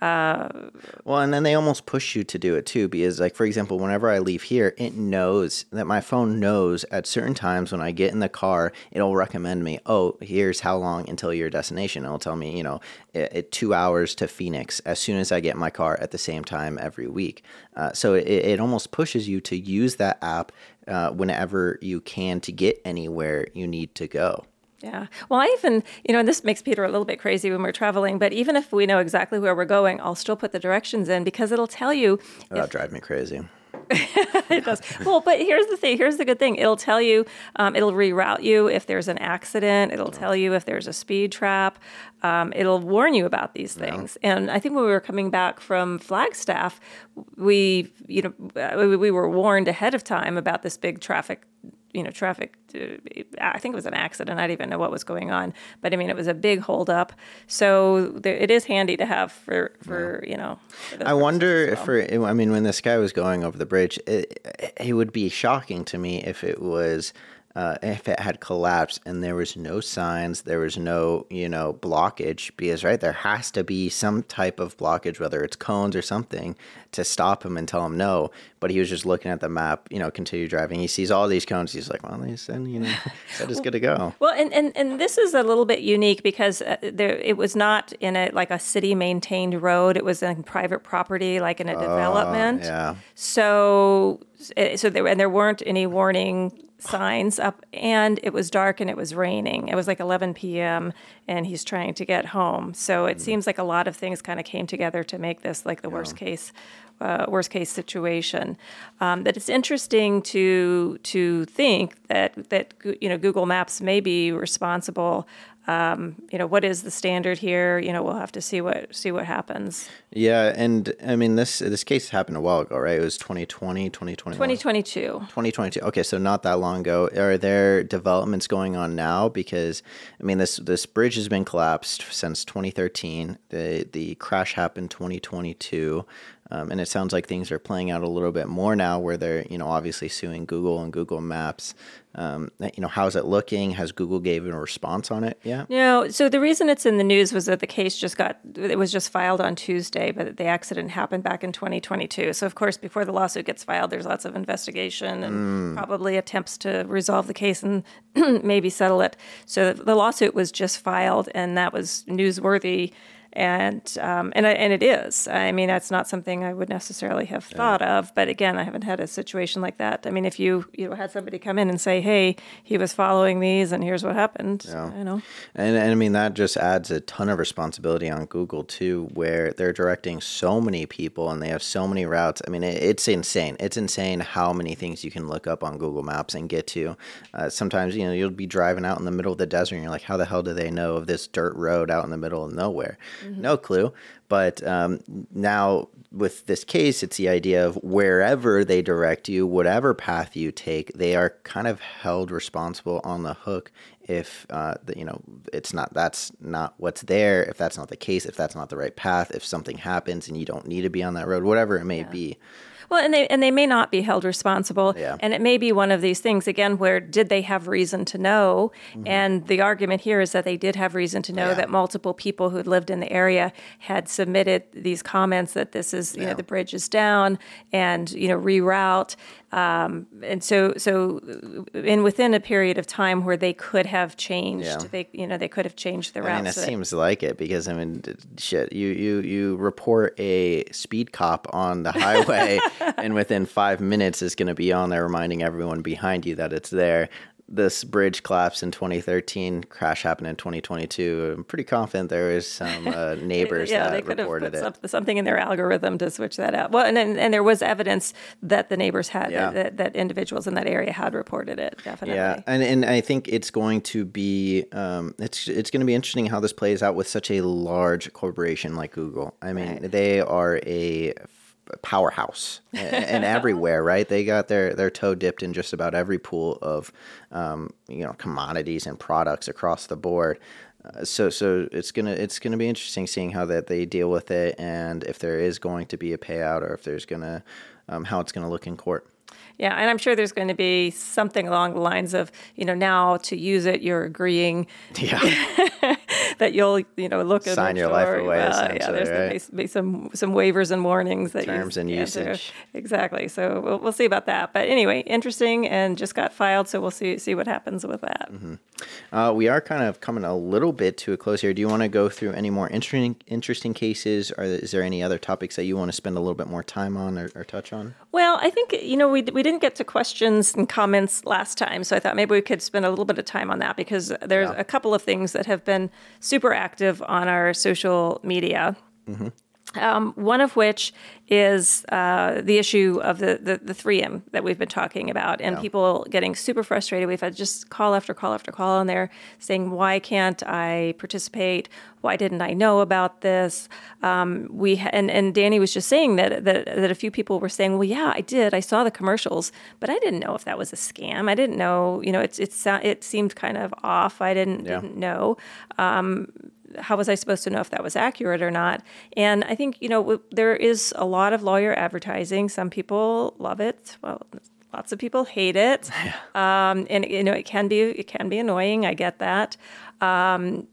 Well, and then they almost push you to do it too, because, like, for example, whenever I leave here, it knows that my phone knows at certain times when I get in the car, it'll recommend me, oh, here's how long until your destination. It'll tell me, you know, it, it, two hours to Phoenix as soon as I get my car at the same time every week. Uh, so it, it almost pushes you to use that app uh, whenever you can to get anywhere you need to go. Yeah. Well, I even, you know, and this makes Peter a little bit crazy when we're traveling, but even if we know exactly where we're going, I'll still put the directions in because it'll tell you That'll drive me crazy. it does. Well, but here's the thing. Here's the good thing. It'll tell you. Um, it'll reroute you if there's an accident. It'll tell you if there's a speed trap. Um, it'll warn you about these things. Yeah. And I think when we were coming back from Flagstaff, we you know we, we were warned ahead of time about this big traffic you know, traffic. I think it was an accident. I didn't even know what was going on, but I mean, it was a big holdup. So there, it is handy to have for for yeah. you know. For I wonder well. if, for, I mean, when this guy was going over the bridge, it, it would be shocking to me if it was uh, if it had collapsed and there was no signs, there was no, you know, blockage, because, right, there has to be some type of blockage, whether it's cones or something, to stop him and tell him no. But he was just looking at the map, you know, continue driving. He sees all these cones. He's like, well, they said, you know, said it's good to go. Well, and, and, and this is a little bit unique because uh, there, it was not in a, like a city maintained road. It was in private property, like in a development. Yeah. So, eh, so there, and there weren't any warning signs up and it was dark and it was raining. It was like 11 p.m. and he's trying to get home. So it mm. seems like a lot of things kind of came together to make this like the yeah. worst case uh, worst case situation. Um, that it's interesting to to think that that you know Google Maps may be responsible um, you know what is the standard here? You know we'll have to see what see what happens. Yeah and i mean this this case happened a while ago right? It was 2020 2021 2022 2022 okay so not that long ago. Are there developments going on now? Because i mean this this bridge has been collapsed since 2013 the the crash happened 2022 um, and it sounds like things are playing out a little bit more now where they're, you know, obviously suing Google and Google Maps. Um, you know, how's it looking? Has Google given a response on it yet? No. So the reason it's in the news was that the case just got, it was just filed on Tuesday, but the accident happened back in 2022. So, of course, before the lawsuit gets filed, there's lots of investigation and mm. probably attempts to resolve the case and maybe settle it. So the lawsuit was just filed, and that was newsworthy and um, and and it is. I mean, that's not something I would necessarily have thought yeah. of. But again, I haven't had a situation like that. I mean, if you you know had somebody come in and say, "Hey, he was following these, and here's what happened," yeah. you know, and, and I mean that just adds a ton of responsibility on Google too, where they're directing so many people and they have so many routes. I mean, it, it's insane. It's insane how many things you can look up on Google Maps and get to. Uh, sometimes you know you'll be driving out in the middle of the desert and you're like, "How the hell do they know of this dirt road out in the middle of nowhere?" Mm-hmm. No clue. But um, now with this case, it's the idea of wherever they direct you, whatever path you take, they are kind of held responsible on the hook if uh, the, you know it's not that's not what's there. If that's not the case, if that's not the right path, if something happens and you don't need to be on that road, whatever it may yeah. be. Well, and they and they may not be held responsible. Yeah. And it may be one of these things again where did they have reason to know? Mm-hmm. And the argument here is that they did have reason to know yeah. that multiple people who lived in the area had submitted these comments that this is you yeah. know the bridge is down and you know reroute um, and so, so, in within a period of time where they could have changed, yeah. they, you know, they could have changed the route. I mean, it seems like it because I mean, shit, you you you report a speed cop on the highway, and within five minutes is going to be on there reminding everyone behind you that it's there this bridge collapse in 2013, crash happened in 2022. I'm pretty confident there was some uh, neighbors yeah, that reported it. Some, something in their algorithm to switch that out. Well, and and, and there was evidence that the neighbors had yeah. that, that, individuals in that area had reported it. Definitely. Yeah, and and I think it's going to be um, it's it's going to be interesting how this plays out with such a large corporation like Google. I mean, right. they are a powerhouse and everywhere, right? They got their their toe dipped in just about every pool of um, you know commodities and products across the board. Uh, so so it's gonna it's gonna be interesting seeing how that they deal with it and if there is going to be a payout or if there's gonna um, how it's gonna look in court. Yeah, and I'm sure there's going to be something along the lines of, you know, now to use it, you're agreeing yeah. that you'll, you know, look at sign your life away. Well, yeah, there's right? going to be some some waivers and warnings that terms and usage. Exactly. So we'll, we'll see about that. But anyway, interesting and just got filed, so we'll see see what happens with that. Mm-hmm. Uh, we are kind of coming a little bit to a close here. Do you want to go through any more interesting interesting cases, or is there any other topics that you want to spend a little bit more time on or, or touch on? Well, I think you know we we didn't get to questions and comments last time, so I thought maybe we could spend a little bit of time on that because there's yeah. a couple of things that have been super active on our social media. Mm-hmm. Um, one of which is uh, the issue of the, the, the 3M that we've been talking about, and yeah. people getting super frustrated. We've had just call after call after call on there saying, "Why can't I participate? Why didn't I know about this?" Um, we and and Danny was just saying that, that that a few people were saying, "Well, yeah, I did. I saw the commercials, but I didn't know if that was a scam. I didn't know. You know, it's it's it seemed kind of off. I didn't yeah. didn't know." Um, how was I supposed to know if that was accurate or not? And I think, you know, there is a lot of lawyer advertising. Some people love it. Well, lots of people hate it. Yeah. Um, and, you know, it can be, it can be annoying. I get that. Um,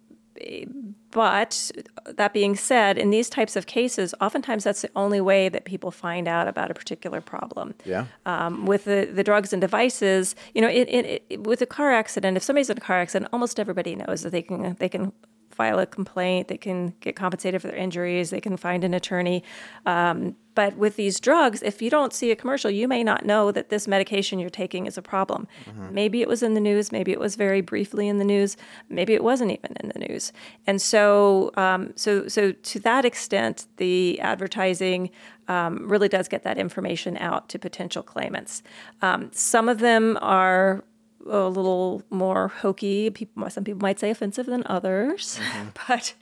but that being said, in these types of cases, oftentimes that's the only way that people find out about a particular problem. Yeah. Um, with the, the drugs and devices, you know, it, it, it, with a car accident, if somebody's in a car accident, almost everybody knows that they can they can file a complaint, they can get compensated for their injuries, they can find an attorney. Um, but with these drugs, if you don't see a commercial, you may not know that this medication you're taking is a problem. Mm-hmm. Maybe it was in the news, maybe it was very briefly in the news, maybe it wasn't even in the news. And so, um, so, so to that extent, the advertising um, really does get that information out to potential claimants. Um, some of them are a little more hokey. People, some people might say offensive than others, mm-hmm. but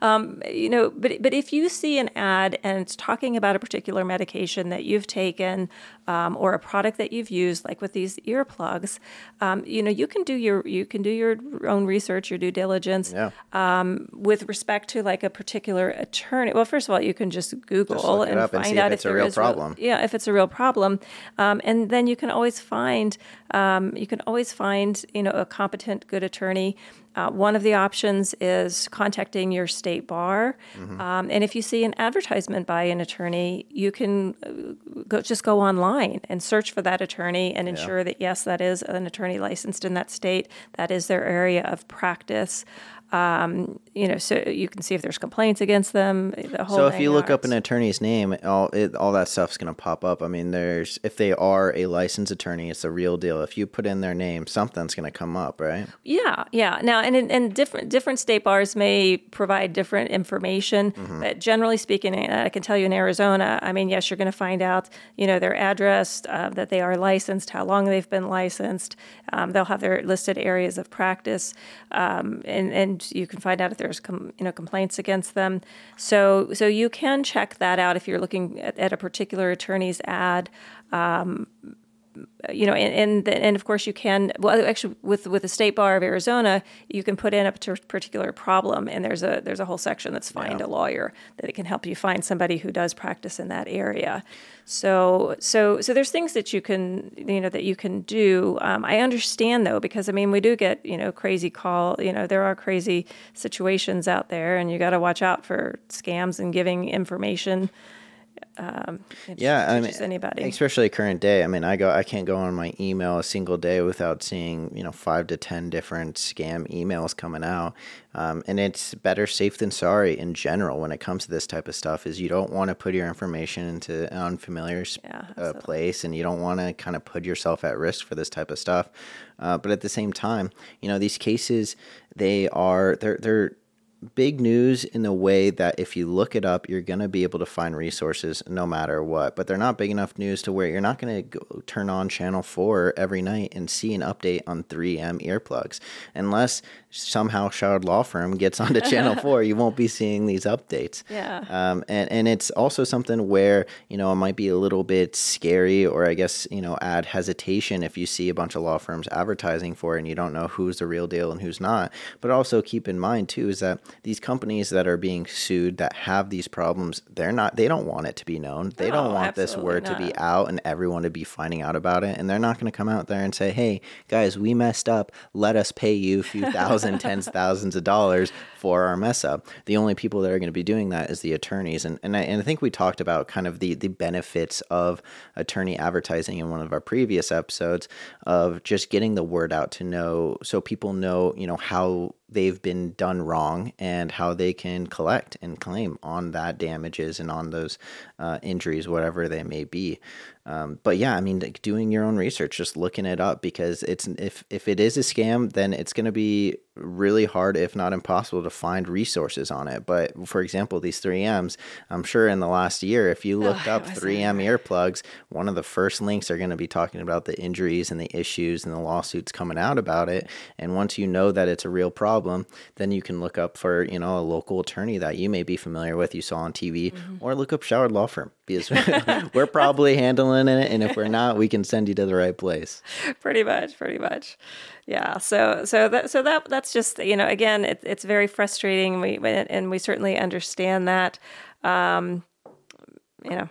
um, you know, but but if you see an ad and it's talking about a particular medication that you've taken um, or a product that you've used, like with these earplugs, um, you know, you can do your you can do your own research, your due diligence yeah. Um, with respect to like a particular attorney. Well, first of all, you can just Google just and find and out if it's if a real problem. Real, yeah, if it's a real problem, um, and then you can always find um, you can always find you know a competent, good attorney. Uh, one of the options is contacting your state bar, mm-hmm. um, and if you see an advertisement by an attorney, you can uh, go, just go online and search for that attorney and ensure yeah. that yes, that is an attorney licensed in that state. That is their area of practice. Um, you know, so you can see if there's complaints against them. so if you look up an attorney's name, all it, all that stuff's going to pop up. I mean, there's if they are a licensed attorney, it's a real deal. If you put in their name, something's going to come up, right? Yeah, yeah. Now, and and different different state bars may provide different information, mm-hmm. but generally speaking, I can tell you in Arizona, I mean, yes, you're going to find out, you know, their address, uh, that they are licensed, how long they've been licensed. Um, they'll have their listed areas of practice, um, and and you can find out if there's com- you know complaints against them. So so you can check that out if you're looking at, at a particular attorney's ad. Um, you know, and, and and of course you can. Well, actually, with with the State Bar of Arizona, you can put in a particular problem, and there's a there's a whole section that's find yeah. a lawyer that it can help you find somebody who does practice in that area. So so so there's things that you can you know that you can do. Um, I understand though because I mean we do get you know crazy call you know there are crazy situations out there, and you got to watch out for scams and giving information um, yeah, I mean, anybody, especially current day. I mean, I go, I can't go on my email a single day without seeing you know five to ten different scam emails coming out, um, and it's better safe than sorry in general when it comes to this type of stuff. Is you don't want to put your information into an unfamiliar yeah, uh, place, and you don't want to kind of put yourself at risk for this type of stuff. Uh, but at the same time, you know, these cases they are they're they're big news in the way that if you look it up, you're going to be able to find resources no matter what. But they're not big enough news to where you're not going to turn on channel 4 every night and see an update on 3M earplugs. Unless somehow Showard Law Firm gets onto channel 4, you won't be seeing these updates. Yeah. Um, and, and it's also something where, you know, it might be a little bit scary or I guess, you know, add hesitation if you see a bunch of law firms advertising for it and you don't know who's the real deal and who's not. But also keep in mind, too, is that these companies that are being sued that have these problems, they're not they don't want it to be known. They no, don't want this word not. to be out and everyone to be finding out about it. And they're not going to come out there and say, "Hey, guys, we messed up. Let us pay you a few thousand, tens thousands of dollars for our mess up." The only people that are going to be doing that is the attorneys. And and I, and I think we talked about kind of the the benefits of attorney advertising in one of our previous episodes of just getting the word out to know so people know, you know, how they've been done wrong and how they can collect and claim on that damages and on those uh, injuries, whatever they may be. Um, but yeah, I mean, like, doing your own research, just looking it up because it's if if it is a scam, then it's going to be really hard, if not impossible, to find resources on it. But for example, these 3Ms, I'm sure in the last year, if you looked Oh, up 3M earplugs, one of the first links are going to be talking about the injuries and the issues and the lawsuits coming out about it. And once you know that it's a real problem, then you can look up for you know a local attorney that you may be familiar with, you saw on TV, mm-hmm. or look up Showard Law Firm because we're probably handling it. And if we're not, we can send you to the right place. pretty much pretty much yeah so so that so that that's just you know again it, it's very frustrating. We and we certainly understand that. Um you know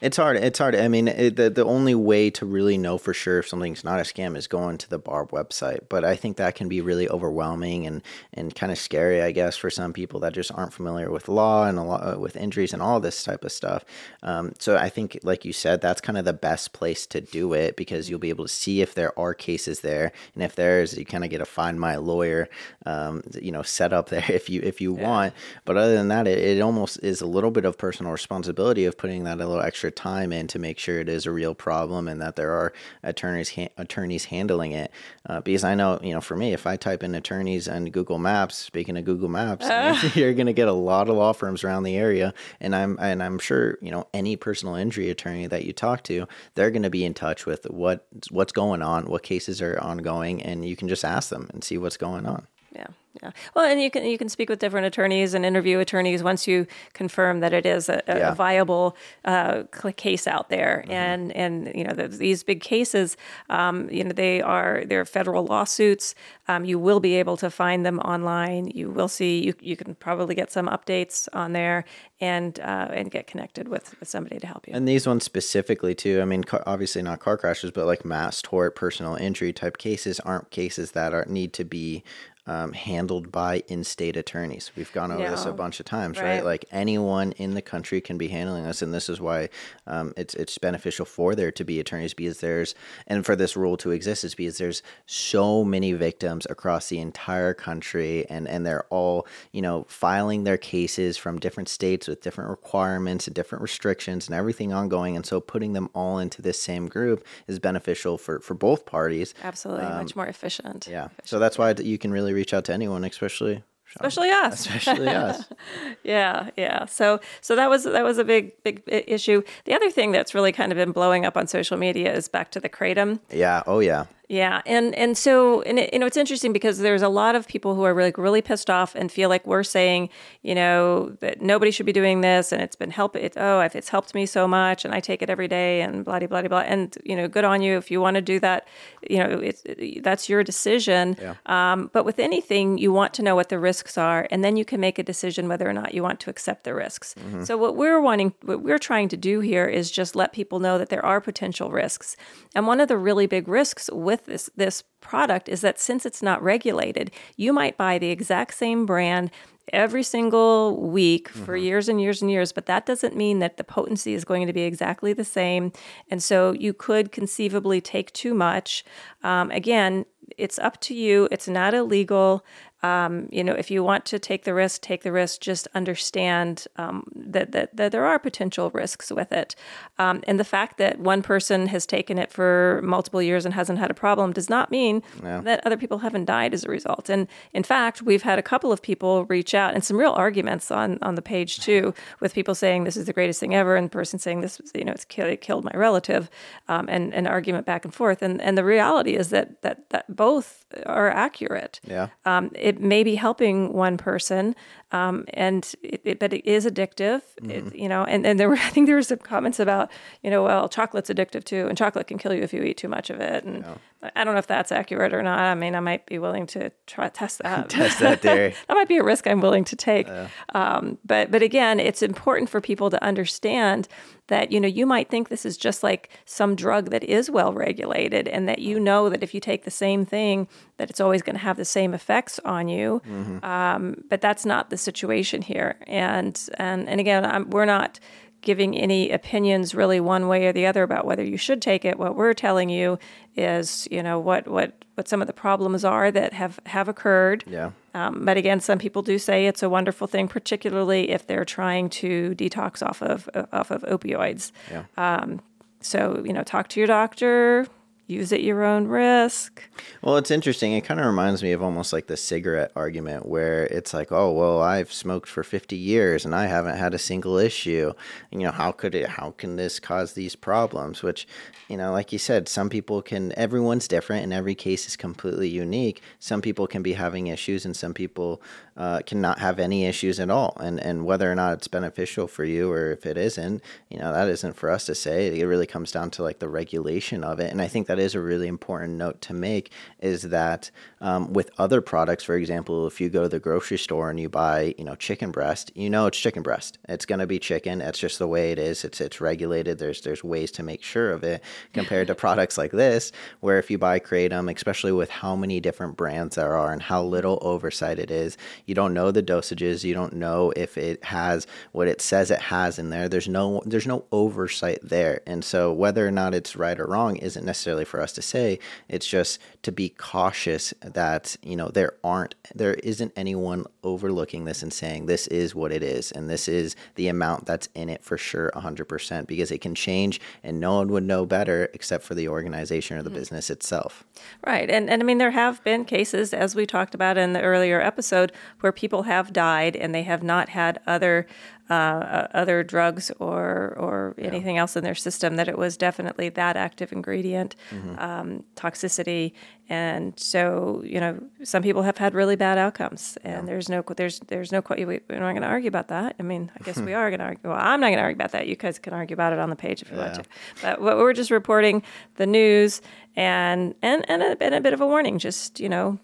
It's hard. It's hard. I mean, it, the the only way to really know for sure if something's not a scam is going to the Barb website. But I think that can be really overwhelming and and kind of scary, I guess, for some people that just aren't familiar with law and a lot uh, with injuries and all this type of stuff. Um, so I think, like you said, that's kind of the best place to do it because you'll be able to see if there are cases there, and if there is, you kind of get a find my lawyer, um, you know, set up there if you if you want. But other than that, it, it almost is a little bit of personal responsibility of putting that a little extra time in to make sure it is a real problem and that there are attorneys ha- attorneys handling it. Uh, because I know, you know, for me, if I type in attorneys on Google Maps, speaking of Google Maps, you're going to get a lot of law firms around the area, and I'm and I'm sure you know any personal injury attorney that you talk to, they're going to be in touch with what what's going on, what cases are ongoing, and you can just ask them and see what's going on. yeah yeah. Well and you can you can speak with different attorneys and interview attorneys once you confirm that it is a, a Yeah. viable uh, case out there. And and you know the, these big cases um, you know they are they're federal lawsuits. Um, you will be able to find them online. You will see you, you can probably get some updates on there and uh, and get connected with, with somebody to help you. And these ones specifically too. I mean, car, obviously not car crashes, but like mass tort, personal injury type cases aren't cases that are need to be um, handled by in-state attorneys. We've gone over this a bunch of times, right. Right. Like anyone in the country can be handling this, and this is why um, it's it's beneficial for there to be attorneys because there's and for this rule to exist is because there's so many victims across the entire country, and and they're all you know filing their cases from different states with different requirements and different restrictions and everything ongoing, and so putting them all into this same group is beneficial for for both parties. absolutely much more efficient Um, Yeah, so that's why you can really reach out to anyone, especially especially us especially us. Yeah, yeah. So so that was that was a big big issue. The other thing that's really kind of been blowing up on social media is back to the kratom. Yeah. Oh yeah. Yeah, and and so and it, you know it's interesting because there's a lot of people who are really really pissed off and feel like we're saying you know that nobody should be doing this and it's been help it oh if it's helped me so much and I take it every day and blah blah blah blah and you know good on you if you want to do that you know it's it, that's your decision. Um, but with anything you want to know what the risks are and then you can make a decision whether or not you want to accept the risks. So what we're wanting what we're trying to do here is just let people know that there are potential risks. And one of the really big risks with this this product is that since it's not regulated, you might buy the exact same brand every single week for years and years and years, but that doesn't mean that the potency is going to be exactly the same. And so you could conceivably take too much. Um, again, it's up to you. It's not illegal. Um, you know, if you want to take the risk, take the risk. Just understand um, that, that that there are potential risks with it, um, and the fact that one person has taken it for multiple years and hasn't had a problem does not mean that other people haven't died as a result. And in fact, we've had a couple of people reach out and some real arguments on on the page too, with people saying this is the greatest thing ever, and the person saying this you know it's killed, it killed my relative, um, and an argument back and forth. And and the reality is that that that both are accurate Yeah. um, it may be helping one person, um, and it, it, but it is addictive. It, you know, and, and there were I think there were some comments about you know well chocolate's addictive too, and chocolate can kill you if you eat too much of it. And I don't know if that's accurate or not. I mean, I might be willing to try test that. Test that theory. that might be a risk I'm willing to take. Um, but but again, it's important for people to understand that you know you might think this is just like some drug that is well regulated, and that you know that if you take the same thing, that it's always going to have the same effects on you. Um, but that's not the situation here. And and and again, I'm, we're not giving any opinions really one way or the other about whether you should take it. What we're telling you is, you know, what what what some of the problems are that have have occurred. Yeah. Um, but again, some people do say it's a wonderful thing, particularly if they're trying to detox off of off of opioids. Yeah. so you know, talk to your doctor. Use at your own risk. Well, it's interesting. It kind of reminds me of almost like the cigarette argument where it's like, oh, well, I've smoked for 50 years and I haven't had a single issue. You know, how could it, how can this cause these problems? Which, you know, like you said, some people can, everyone's different and every case is completely unique. Some people can be having issues and some people uh, cannot have any issues at all. And, and whether or not it's beneficial for you or if it isn't, you know, that isn't for us to say. It really comes down to like the regulation of it. And I think that is a really important note to make is that um, with other products, for example, if you go to the grocery store and you buy, you know, chicken breast, you know it's chicken breast. It's going to be chicken. It's just the way it is. It's it's regulated. There's there's ways to make sure of it compared to products like this, where if you buy kratom, especially with how many different brands there are and how little oversight it is, you don't know the dosages. You don't know if it has what it says it has in there. There's no there's no oversight there, and so whether or not it's right or wrong isn't necessarily for us to say. It's just to be cautious that you know there aren't there isn't anyone overlooking this and saying this is what it is and this is the amount that's in it for sure 100% because it can change and no one would know better except for the organization or the mm-hmm. business itself. Right. And and I mean there have been cases as we talked about in the earlier episode where people have died and they have not had other uh, other drugs or or yeah. anything else in their system. That it was definitely that active ingredient mm-hmm. um, toxicity, and so you know some people have had really bad outcomes, and yeah. there's no there's there's no we're not going to argue about that. I mean, I guess we are going to argue. Well, I'm not going to argue about that. You guys can argue about it on the page if you yeah. want to. But we're just reporting the news and and and a, and a bit of a warning. Just you know,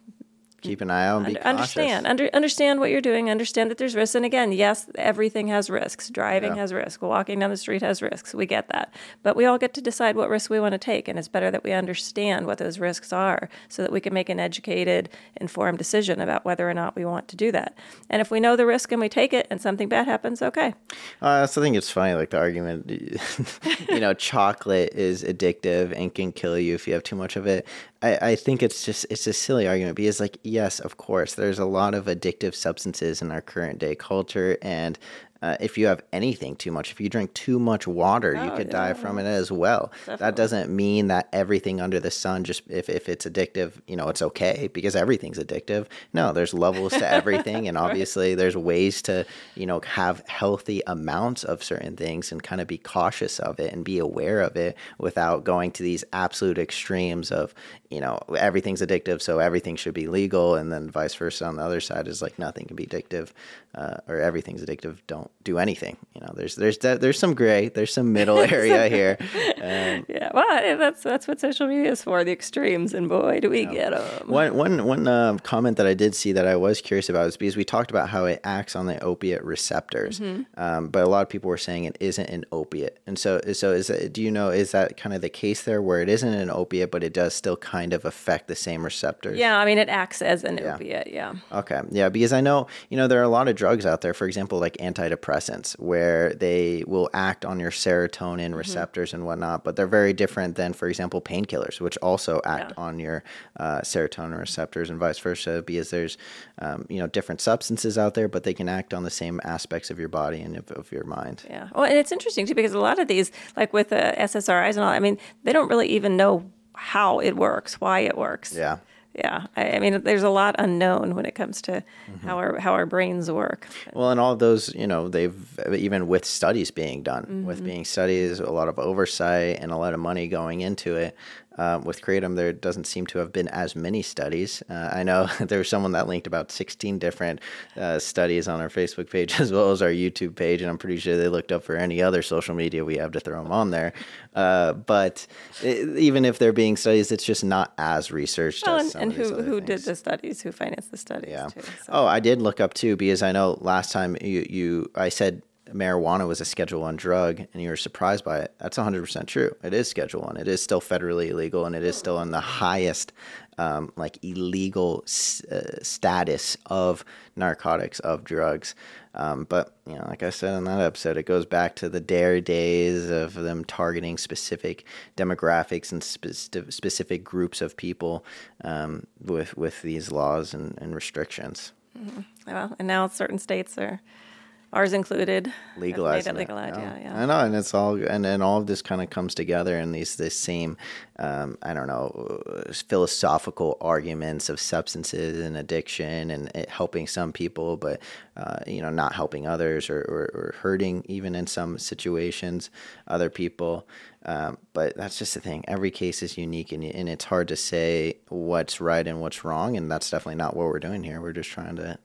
keep an eye out and be understand under, understand what you're doing understand that there's risks. And again yes everything has risks. Driving yeah. has risks. Walking down the street has risks. We get that. But we all get to decide what risks we want to take and it's better that we understand what those risks are so that we can make an educated informed decision about whether or not we want to do that. And if we know the risk and we take it and something bad happens okay. Uh, so i think it's funny like the argument you know chocolate is addictive and can kill you if you have too much of it. I, I think it's just it's a silly argument because like yes of course there's a lot of addictive substances in our current day culture and uh, if you have anything too much, if you drink too much water, oh, you could yeah. die from it as well. Definitely. That doesn't mean that everything under the sun, just if, if it's addictive, you know, it's okay because everything's addictive. No, there's levels to everything. and obviously, there's ways to, you know, have healthy amounts of certain things and kind of be cautious of it and be aware of it without going to these absolute extremes of, you know, everything's addictive, so everything should be legal. And then vice versa on the other side is like nothing can be addictive uh, or everything's addictive. Don't do anything. You know, there's there's there's some gray, there's some middle area here. Um, yeah, well, that's that's what social media is for, the extremes, and boy, do we you get them. One one one uh, comment that I did see that I was curious about is because we talked about how it acts on the opiate receptors, mm-hmm. um, but a lot of people were saying it isn't an opiate, and so so is that, do you know is that kind of the case there where it isn't an opiate, but it does still kind of affect the same receptors? Yeah, I mean it acts as an yeah. opiate. Yeah. Okay. Yeah, because I know you know there are a lot of drugs out there, for example, like antidepressants, where they will act on your serotonin mm-hmm. receptors and whatnot, but they're very different than, for example, painkillers, which also act yeah. on your uh, serotonin receptors and vice versa, because there's um, you know different substances out there, but they can act on the same aspects of your body and of, of your mind. Yeah. Well, and it's interesting too because a lot of these, like with the SSRIs and all, I mean, they don't really even know how it works, why it works. Yeah yeah I, I, mean there's a lot unknown when it comes to mm-hmm. how our how our brains work well and all those you know they've even with studies being done mm-hmm. with being studies a lot of oversight and a lot of money going into it um, with Kratom, there doesn't seem to have been as many studies. Uh, I know there was someone that linked about 16 different uh, studies on our Facebook page as well as our YouTube page, and I'm pretty sure they looked up for any other social media we have to throw them on there. Uh, but it, even if they're being studies, it's just not as researched. Well, as and, and who who did the studies? Who financed the studies? Yeah. Too, so. Oh, I did look up too because I know last time you you I said marijuana was a Schedule One drug, and you were surprised by it. That's 100 percent true. It is Schedule One. It is still federally illegal, and it is still in the highest, um, like illegal s- uh, status of narcotics of drugs. Um, but you know, like I said in that episode, it goes back to the dare days of them targeting specific demographics and spe- specific groups of people um, with with these laws and, and restrictions. Mm-hmm. Well, and now certain states are ours included. legalized. It legalized, yeah, yeah. I know, and it's all, and then all of this kind of comes together in these this same, um, I don't know, philosophical arguments of substances and addiction and it helping some people, but uh, you know, not helping others or, or, or hurting even in some situations other people. Um, but that's just the thing. Every case is unique, and, and it's hard to say what's right and what's wrong. And that's definitely not what we're doing here. We're just trying to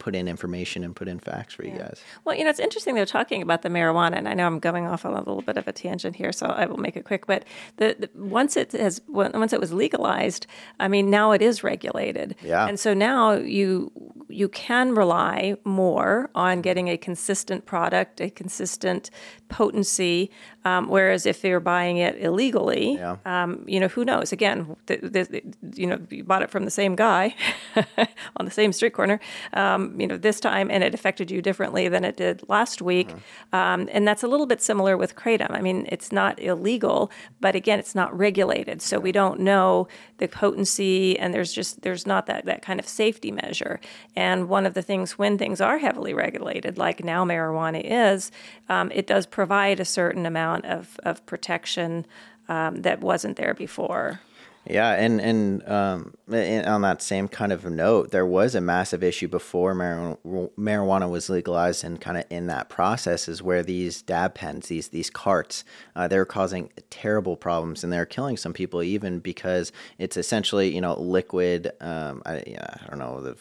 put in information and put in facts for you guys. Well, you know, it's interesting they're talking about the marijuana, and I know I'm going off on a little bit of a tangent here, so I will make it quick. But the, the once it has once it was legalized, I mean, now it is regulated, Yeah. and so now you you can rely more on getting a consistent product, a consistent potency. Um, whereas if you're buying it illegally, Yeah. um, you know, who knows? Again, th th you know, you bought it from the same guy on the same street corner, um, you know, this time, and it affected you differently than it did last week. Um, and that's a little bit similar with kratom. I mean, it's not illegal, but again, it's not regulated, so we don't know the potency, and there's just there's not that that kind of safety measure. And one of the things when things are heavily regulated, like now marijuana is, um, it does provide a certain amount of of protection um, that wasn't there before. Yeah, and and um, and on that same kind of note, there was a massive issue before marijuana, marijuana was legalized, and kind of in that process is where these dab pens, these these carts, uh, they were causing terrible problems, and they're killing some people even because it's essentially you know liquid. Um, I, I don't know the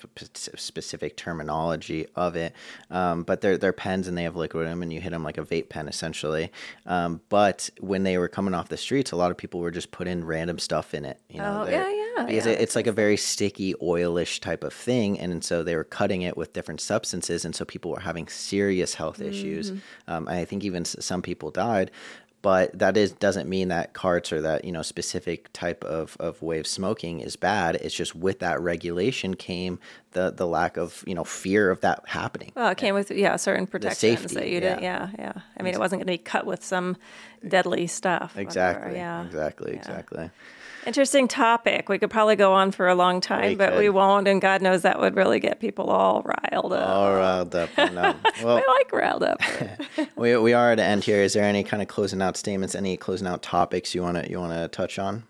specific terminology of it, um, but they're they're pens and they have liquid in them, and you hit them like a vape pen essentially. Um, but when they were coming off the streets, a lot of people were just putting random stuff in it. You know, Oh, yeah, yeah, Because yeah. it, it's like a very sticky, oilish type of thing, and so they were cutting it with different substances, and so people were having serious health issues. Mm-hmm. Um, I think even some people died. But that is doesn't mean that carts or that you know specific type of, of way of smoking is bad. It's just with that regulation came the the lack of you know fear of that happening. Well, it came with yeah certain protections safety, that you didn't. Yeah, yeah. I mean, it wasn't going to be cut with some deadly stuff. whatever, Exactly. Yeah. Exactly. Interesting topic. We could probably go on for a long time, We but we won't. And God knows that would really get people all riled up. All riled up. I know. Well, I like riled up. we, we are at the end here. Is there any kind of closing out statements? Any closing out topics you want to you want to touch on?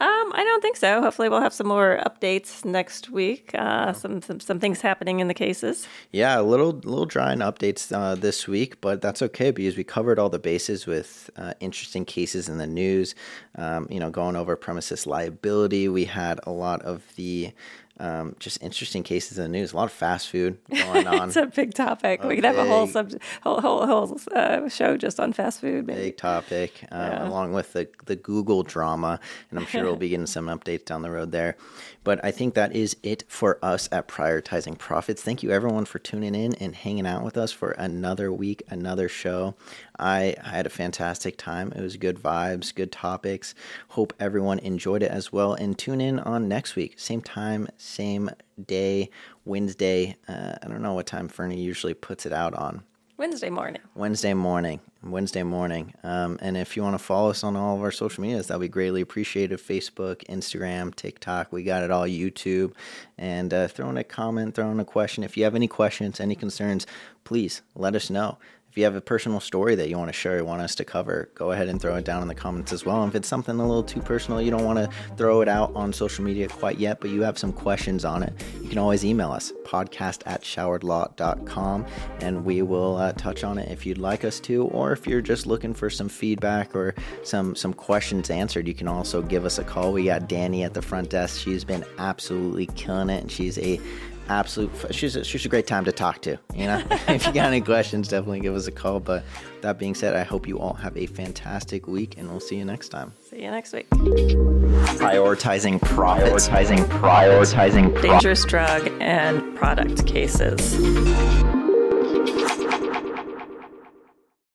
Um, I don't think so. Hopefully, we'll have some more updates next week. Uh, some, some some things happening in the cases. Yeah, a little little dry in updates uh, this week, but that's okay because we covered all the bases with uh, interesting cases in the news. Um, you know, going over premises liability, we had a lot of the um, just interesting cases in the news. A lot of fast food going on. It's a big topic. we could have a whole sub whole whole, whole uh, show just on fast food. Maybe. big topic, uh, along with the the Google drama, and I'm sure we'll be getting some updates down the road there. But I think that is it for us at prioritizing profits. Thank you everyone for tuning in and hanging out with us for another week, another show. I, I had a fantastic time. It was good vibes, good topics. Hope everyone enjoyed it as well. And tune in on next week, same time, same day, Wednesday. Uh, I don't know what time Fernie usually puts it out on. Wednesday morning. Wednesday morning. Wednesday morning. Um, and if you want to follow us on all of our social medias, that would be greatly appreciated. Facebook, Instagram, TikTok. We got it all. YouTube. And uh, throw in a comment, throw in a question. If you have any questions, any concerns, please let us know. If you have a personal story that you want to share, you want us to cover, go ahead and throw it down in the comments as well. And if it's something a little too personal, you don't want to throw it out on social media quite yet, but you have some questions on it, you can always email us, podcast at showardlaw.com, and we will uh, touch on it if you'd like us to, or if you're just looking for some feedback or some, some questions answered, you can also give us a call. We got Danny at the front desk. She's been absolutely killing it, and she's a absolute she's a, she's a great time to talk to you know if you got any questions definitely give us a call but that being said i hope you all have a fantastic week and we'll see you next time See you next week. prioritizing profits prioritizing prioritizing Dangerous drug and product cases.